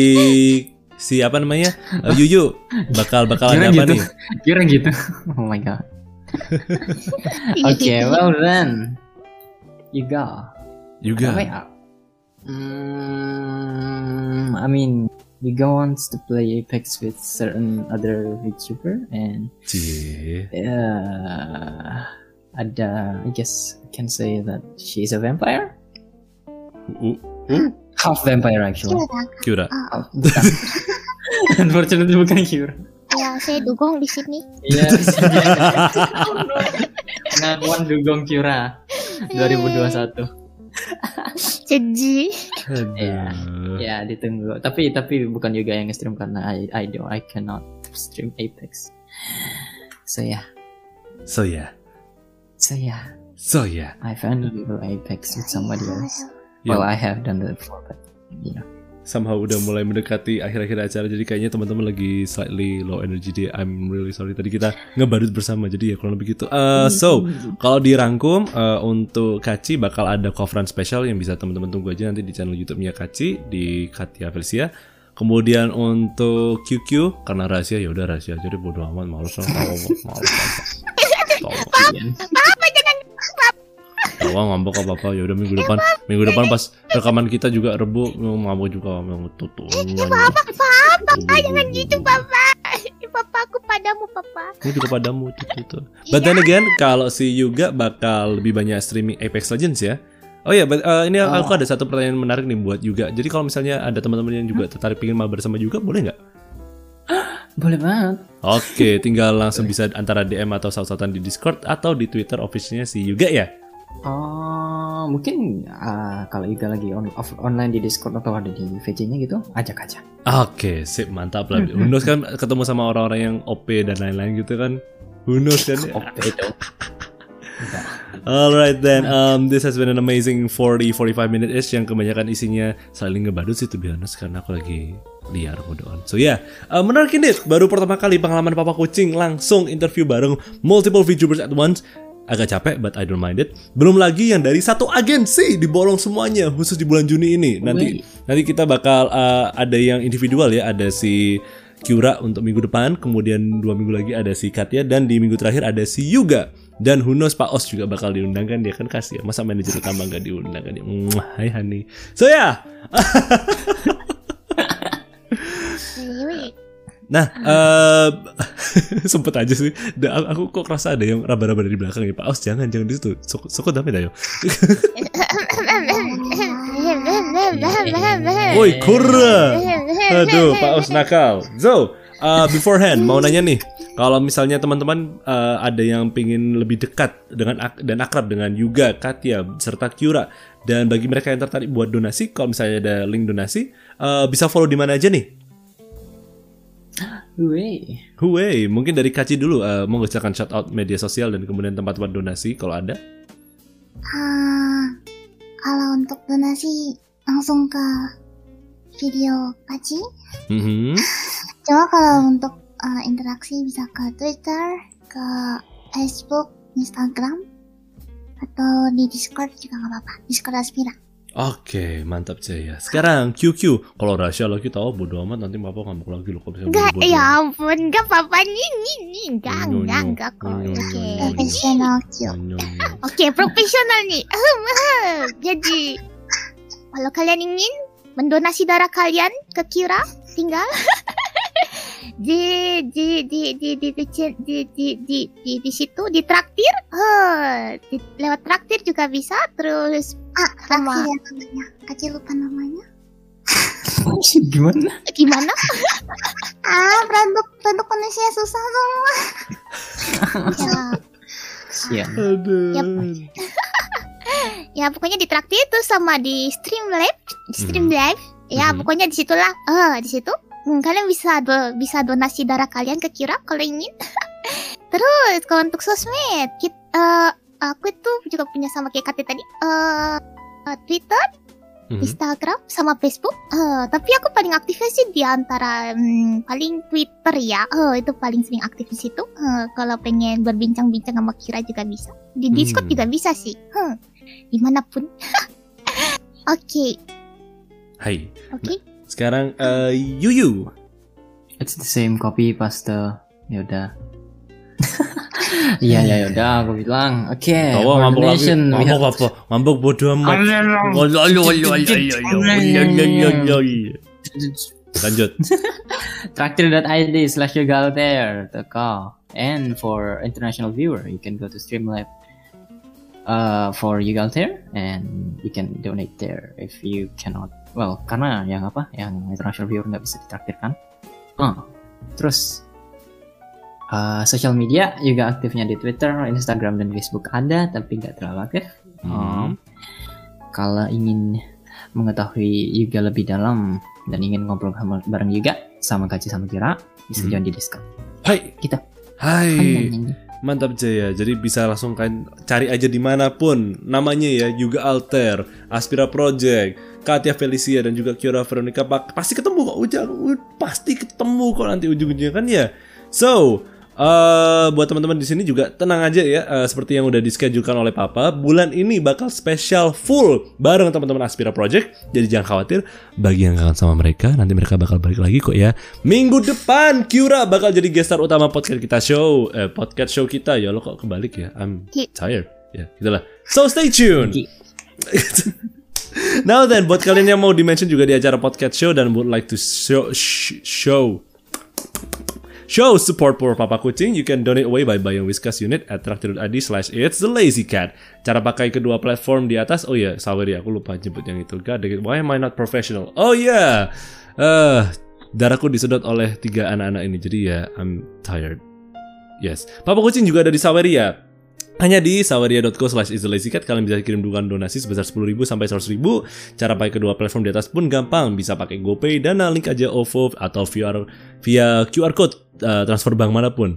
[SPEAKER 1] si apa namanya Eh, Yuyu bakal bakal ada apa
[SPEAKER 3] gitu.
[SPEAKER 1] nih?
[SPEAKER 3] Kira gitu. Oh my god. Okay, well then, you go.
[SPEAKER 1] Juga.
[SPEAKER 3] Wait up. Mm, I mean, Yuga wants to play Apex with certain other VTuber, and
[SPEAKER 1] Cie.
[SPEAKER 3] uh, ada, I guess I can say that she's a vampire,
[SPEAKER 1] Uh,
[SPEAKER 3] half vampire actually.
[SPEAKER 2] Kira,
[SPEAKER 1] Kyura.
[SPEAKER 3] Half- bukan. Unfortunately bukan Cure.
[SPEAKER 5] Ya, saya dugong di sini.
[SPEAKER 3] Iya. Pengakuan dugong Cura 2021.
[SPEAKER 5] Jadi.
[SPEAKER 1] Aduh.
[SPEAKER 3] Ya ditunggu. Tapi tapi bukan juga yang stream karena I I do I cannot stream Apex. So yeah,
[SPEAKER 1] So ya.
[SPEAKER 3] so yeah.
[SPEAKER 1] So ya.
[SPEAKER 3] I finally play Apex with somebody else.
[SPEAKER 1] Ya.
[SPEAKER 3] Well, I have done that before, but you know.
[SPEAKER 1] Somehow udah mulai mendekati akhir-akhir acara jadi kayaknya teman-teman lagi slightly low energy dia I'm really sorry tadi kita ngebadut bersama jadi ya kurang lebih gitu. Uh, so kalau dirangkum uh, untuk Kaci bakal ada coveran spesial yang bisa teman-teman tunggu aja nanti di channel YouTube-nya Kaci di Katia Felicia kemudian untuk QQ karena rahasia ya udah rahasia jadi bodo amat males tahu males tahu ngambek apa apa ya udah minggu depan minggu depan pas rekaman kita juga rebu ngambek juga mau tutup
[SPEAKER 5] papa, papa, jangan gitu, papa. Papa aku padamu, papa.
[SPEAKER 1] Ini juga padamu itu itu. But then again, kalau si Yuga bakal lebih banyak streaming Apex Legends ya. Oh ya, but, uh, ini aku ada satu pertanyaan menarik nih buat Yuga. Jadi kalau misalnya ada teman-teman yang juga tertarik pengen mabar sama Yuga, boleh nggak?
[SPEAKER 3] Boleh banget.
[SPEAKER 1] Oke, tinggal langsung bisa antara DM atau saut-sautan di Discord atau di Twitter officialnya si Yuga ya.
[SPEAKER 3] Oh, mungkin ah, kalau Iga lagi on, off, online di Discord atau ada di VC-nya gitu, ajak aja.
[SPEAKER 1] Oke, sip mantap lah. Who knows kan ketemu sama orang-orang yang OP dan lain-lain gitu kan. Who knows kan?
[SPEAKER 3] Oke itu.
[SPEAKER 1] Alright then, um, this has been an amazing 40-45 minute ish yang kebanyakan isinya saling ngebadut sih to be honest karena aku lagi liar mode on. So yeah, uh, menarik ini baru pertama kali pengalaman papa kucing langsung interview bareng multiple VTubers at once. Agak capek, but I don't mind it. Belum lagi yang dari satu agensi diborong semuanya khusus di bulan Juni ini. Nanti nanti kita bakal uh, ada yang individual ya, ada si Kyura untuk minggu depan, kemudian dua minggu lagi ada si Katya dan di minggu terakhir ada si Yuga. Dan who knows Pak Os juga bakal diundang kan dia kan kasih ya. Masa manajer utama nggak diundang kan dia. Mwah, Hai honey. So ya.
[SPEAKER 5] Wih,
[SPEAKER 1] Nah, eh sempet aja sih. Da- aku kok kerasa ada yang raba-raba dari belakang ya. Pak Os jangan jangan di situ. Soko soko damai dah yo. Woi, kura. Aduh, Pak Os nakal. So, uh, beforehand mau nanya nih, kalau misalnya teman-teman uh, ada yang pingin lebih dekat dengan ak- dan akrab dengan Yuga, Katya, serta Kyura, dan bagi mereka yang tertarik buat donasi, kalau misalnya ada link donasi, uh, bisa follow di mana aja nih?
[SPEAKER 3] Hui.
[SPEAKER 1] Huawei, mungkin dari Kaci dulu, eh, mau silakan shout out media sosial dan kemudian tempat-tempat donasi kalau ada.
[SPEAKER 2] Ah, kalau untuk donasi langsung ke video Kaci.
[SPEAKER 1] Mhm.
[SPEAKER 2] Cuma kalau untuk uh, interaksi bisa ke Twitter, ke Facebook, Instagram, atau di Discord juga nggak apa-apa. Discord Aspira.
[SPEAKER 1] Oke, mantap Jaya. Sekarang QQ, kalau rahasia lagi tahu bodo amat nanti papa ngambek lagi loh kalau
[SPEAKER 5] Enggak, ya ampun, enggak apa-apa nih, nih, nih, enggak, enggak, enggak kok. Oke.
[SPEAKER 2] Profesional Q.
[SPEAKER 5] Oke, profesional nih. Jadi, kalau kalian ingin mendonasi darah kalian ke Kira, tinggal di di di di di di di di di di, di, di situ di traktir, eh, di, lewat traktir juga bisa. Terus
[SPEAKER 2] Ah,
[SPEAKER 5] Sama.
[SPEAKER 2] terakhir ya namanya. Kaci lupa namanya.
[SPEAKER 3] Gimana?
[SPEAKER 5] gimana?
[SPEAKER 2] Ah, produk produk manusia susah semua.
[SPEAKER 5] ya,
[SPEAKER 3] Sian.
[SPEAKER 1] Aduh.
[SPEAKER 5] Ya pokoknya di traktir itu sama di Streamlab, Streamlab. Ya
[SPEAKER 1] Mhm.
[SPEAKER 5] pokoknya di situlah. Eh di situ hmm, kalian bisa do- bisa donasi darah kalian ke Kira kalau ingin. Terus kalau untuk sosmed, kita, aku itu juga punya sama kayak Kate tadi. eh eh, Twitter,
[SPEAKER 1] Mhm.
[SPEAKER 5] Instagram, sama Facebook. Eh tapi aku paling aktifnya sih di antara hmm, paling Twitter ya. Eh itu paling sering aktif di situ. Eh, kalau pengen berbincang-bincang sama Kira juga bisa. Di Discord
[SPEAKER 1] Hmm.
[SPEAKER 5] juga bisa sih. Hmm, di mana pun. Oke,
[SPEAKER 1] Hai.
[SPEAKER 5] oke.
[SPEAKER 1] Sekarang eh, Yuyu.
[SPEAKER 3] It's the same copy paste. Yaudah. Iya ya yaudah aku bilang. Oke. For
[SPEAKER 1] ngambek lagi.
[SPEAKER 3] have-
[SPEAKER 1] apa? Ngambek bodo amat. Lanjut.
[SPEAKER 3] Traktir.id slash to call. And for international viewer, you can go to Streamlab uh, for Yogalter and you can donate there if you cannot. Well, karena yang apa? Yang international viewer nggak bisa ditraktirkan. Ah, terus uh, social media juga aktifnya di Twitter, Instagram, dan Facebook ada, tapi nggak terlalu aktif.
[SPEAKER 1] Hmm.
[SPEAKER 3] Um, kalau ingin mengetahui Yuga lebih dalam dan ingin ngobrol sama- bareng Yuga sama Kaci sama Kira bisa
[SPEAKER 1] Hmm.
[SPEAKER 3] join di Discord.
[SPEAKER 1] Hai.
[SPEAKER 3] Kita.
[SPEAKER 1] Hai. Mantap Jaya. Jadi bisa langsung kan cari aja di mana pun. Namanya ya Yuga Alter, Aspira Project, Katia Felicia dan juga Kiora Veronica. Pasti ketemu kok ujung pasti ketemu kok nanti ujung-ujungnya kan ya. So, eh buat teman-teman di sini juga tenang aja ya, eh, seperti yang udah dischedulekan oleh Papa, bulan ini bakal spesial full bareng teman-teman Aspira Project. Jadi jangan khawatir, bagi yang kangen sama mereka, nanti mereka bakal balik lagi kok ya. Minggu depan Kiura bakal jadi guest star utama podcast kita show, eh, podcast show kita. Ya lo kok kebalik ya? I'm tired. Ya, gitulah. So stay tuned. Now then, buat kalian yang mau dimention juga di acara podcast show dan would like to show sh- show show support for Papa Kucing, you can donate away by buying Whiskas unit at traktir.id slash it's the lazy cat. Cara pakai kedua platform di atas, oh ya, yeah, sorry aku lupa jemput yang itu. God, why am I not professional? Oh yeah, eh darahku disedot oleh tiga anak-anak ini, jadi ya I'm tired. Yes, Papa Kucing juga ada di Saweria. Hanya di saweria.co slash kalian bisa kirim dukungan donasi sebesar 10.000 sampai 100.000. Cara pakai kedua platform di atas pun gampang. Bisa pakai GoPay, Dana, link aja OVO atau via, via QR code uh, transfer bank mana pun.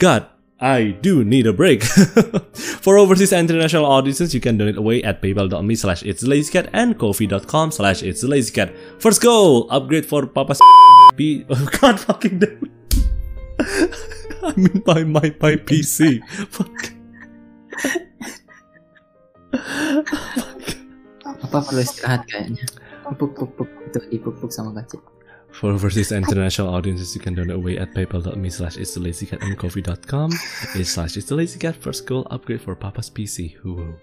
[SPEAKER 1] God, I do need a break. For overseas and international audiences, you can donate away at paypal.me slash it's cat and kofi.com slash it's cat. First goal, upgrade for Papa's P... Oh, God fucking damn. I mean by my, my PC. Fuck.
[SPEAKER 3] Apa perlu istirahat kayaknya? Pupuk pupuk puk itu dipupuk sama Kaci.
[SPEAKER 1] For overseas international audiences, you can donate away at paypal.me slash it's the lazy cat and coffee.com slash it's the lazy cat first goal upgrade for Papa's PC. Woo.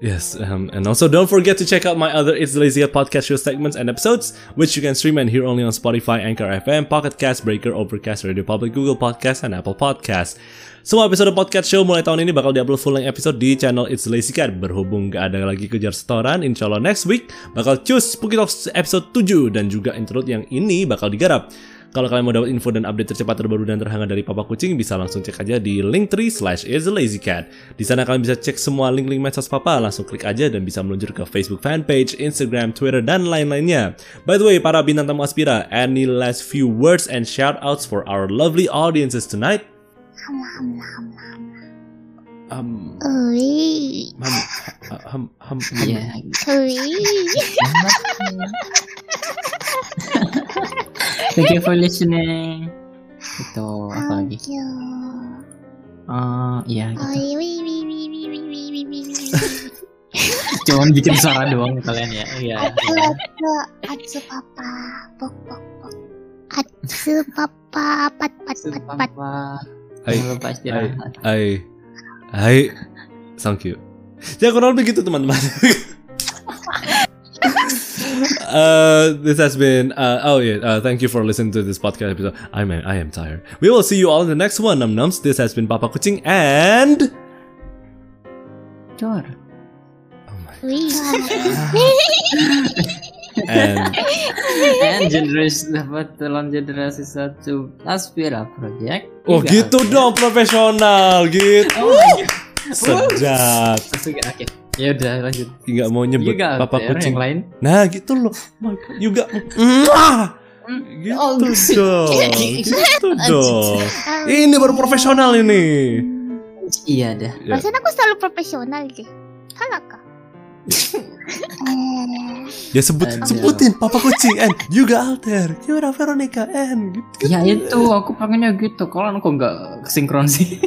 [SPEAKER 1] Yes, um, and also don't forget to check out my other It's the Lazy podcast show segments and episodes, which you can stream and hear only on Spotify, Anchor FM, Pocket Cast, Breaker, Overcast, Radio Public, Google Podcast, and Apple Podcast. Semua episode podcast show mulai tahun ini bakal diupload full length episode di channel It's Lazy Cat. Berhubung gak ada lagi kejar setoran, insya Allah next week bakal cus Spooky Talks episode 7 dan juga interlude yang ini bakal digarap Kalau kalian mau dapat info dan update tercepat terbaru dan terhangat dari Papa Kucing, bisa langsung cek aja di linktree slash is lazy cat. Di sana kalian bisa cek semua link-link medsos Papa, langsung klik aja dan bisa meluncur ke Facebook fanpage, Instagram, Twitter, dan lain-lainnya. By the way, para bintang tamu Aspira, any last few words and shout outs for our lovely audiences tonight?
[SPEAKER 2] Ham ham ham.
[SPEAKER 1] Um,
[SPEAKER 5] Ui.
[SPEAKER 1] hum, hum, hum, hum,
[SPEAKER 3] Iya.
[SPEAKER 5] Ui.
[SPEAKER 3] Thank you for listening. Itu apa lagi? Eh, iya gitu.
[SPEAKER 5] Ui, ui, ui, ui, ui, ui, ui, ui, ui.
[SPEAKER 3] Cuman bikin suara doang kalian ya. Iya.
[SPEAKER 2] Atsu atsu atsu papa. Pok pok pok.
[SPEAKER 5] Atsu papa pat pat pat pat.
[SPEAKER 3] Papa.
[SPEAKER 1] Hai,
[SPEAKER 3] はい。サ
[SPEAKER 1] ンキュー。じゃあこのオリンピックちょっと待って待って。Uh, this has been uh, oh yeah uh, thank you for listening to this podcast episode i'm i am tired we will see you all in the next one num nums this has been papa Kucing and
[SPEAKER 3] Dor.
[SPEAKER 1] oh my
[SPEAKER 5] god
[SPEAKER 1] and
[SPEAKER 3] And generous dapat telan generasi satu Aspira Project.
[SPEAKER 1] oh
[SPEAKER 3] Tiga
[SPEAKER 1] gitu dong profesional gitu
[SPEAKER 3] Oh God.
[SPEAKER 1] sedap
[SPEAKER 3] Oke, Oke. Ya udah lanjut.
[SPEAKER 1] nggak mau nyebut
[SPEAKER 3] Juga
[SPEAKER 1] Papa Kucing
[SPEAKER 3] yang lain.
[SPEAKER 1] nah gitu loh oh my God. juga Mwah! gitu
[SPEAKER 3] Oh, gitu.
[SPEAKER 1] dong gitu dong ini baru profesional ini
[SPEAKER 3] Iya dah.
[SPEAKER 1] Ya.
[SPEAKER 5] Perasaan aku selalu profesional deh. Salah kah?
[SPEAKER 2] Eh,
[SPEAKER 1] Ya sebut
[SPEAKER 3] Aduh.
[SPEAKER 1] sebutin Papa Kucing and juga Alter, Yura Veronica and gitu.
[SPEAKER 3] Ya itu aku pengennya gitu. Kalau kok nggak sinkron sih.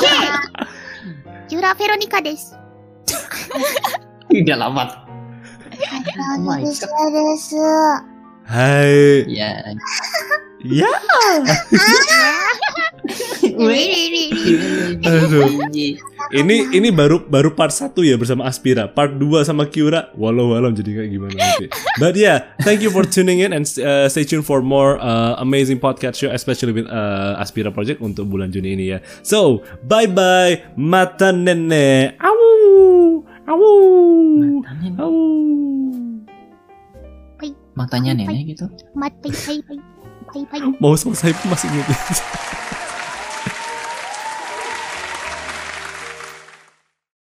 [SPEAKER 5] Ya. Yura Veronica des.
[SPEAKER 3] Udah lama.
[SPEAKER 1] Hai.
[SPEAKER 3] Ya.
[SPEAKER 1] Ya. Aduh. Ini ini baru baru part 1 ya bersama Aspira. Part 2 sama Kiura. Walau walau jadi kayak gimana nanti. But yeah, thank you for tuning in and uh, stay tuned for more uh, amazing podcast show especially with uh, Aspira Project untuk bulan Juni ini ya. So, bye bye. Mata nenek. Awu. Awu.
[SPEAKER 3] Matanya,
[SPEAKER 1] Awu.
[SPEAKER 3] matanya nenek gitu.
[SPEAKER 5] Mat pai
[SPEAKER 1] Mau selesai.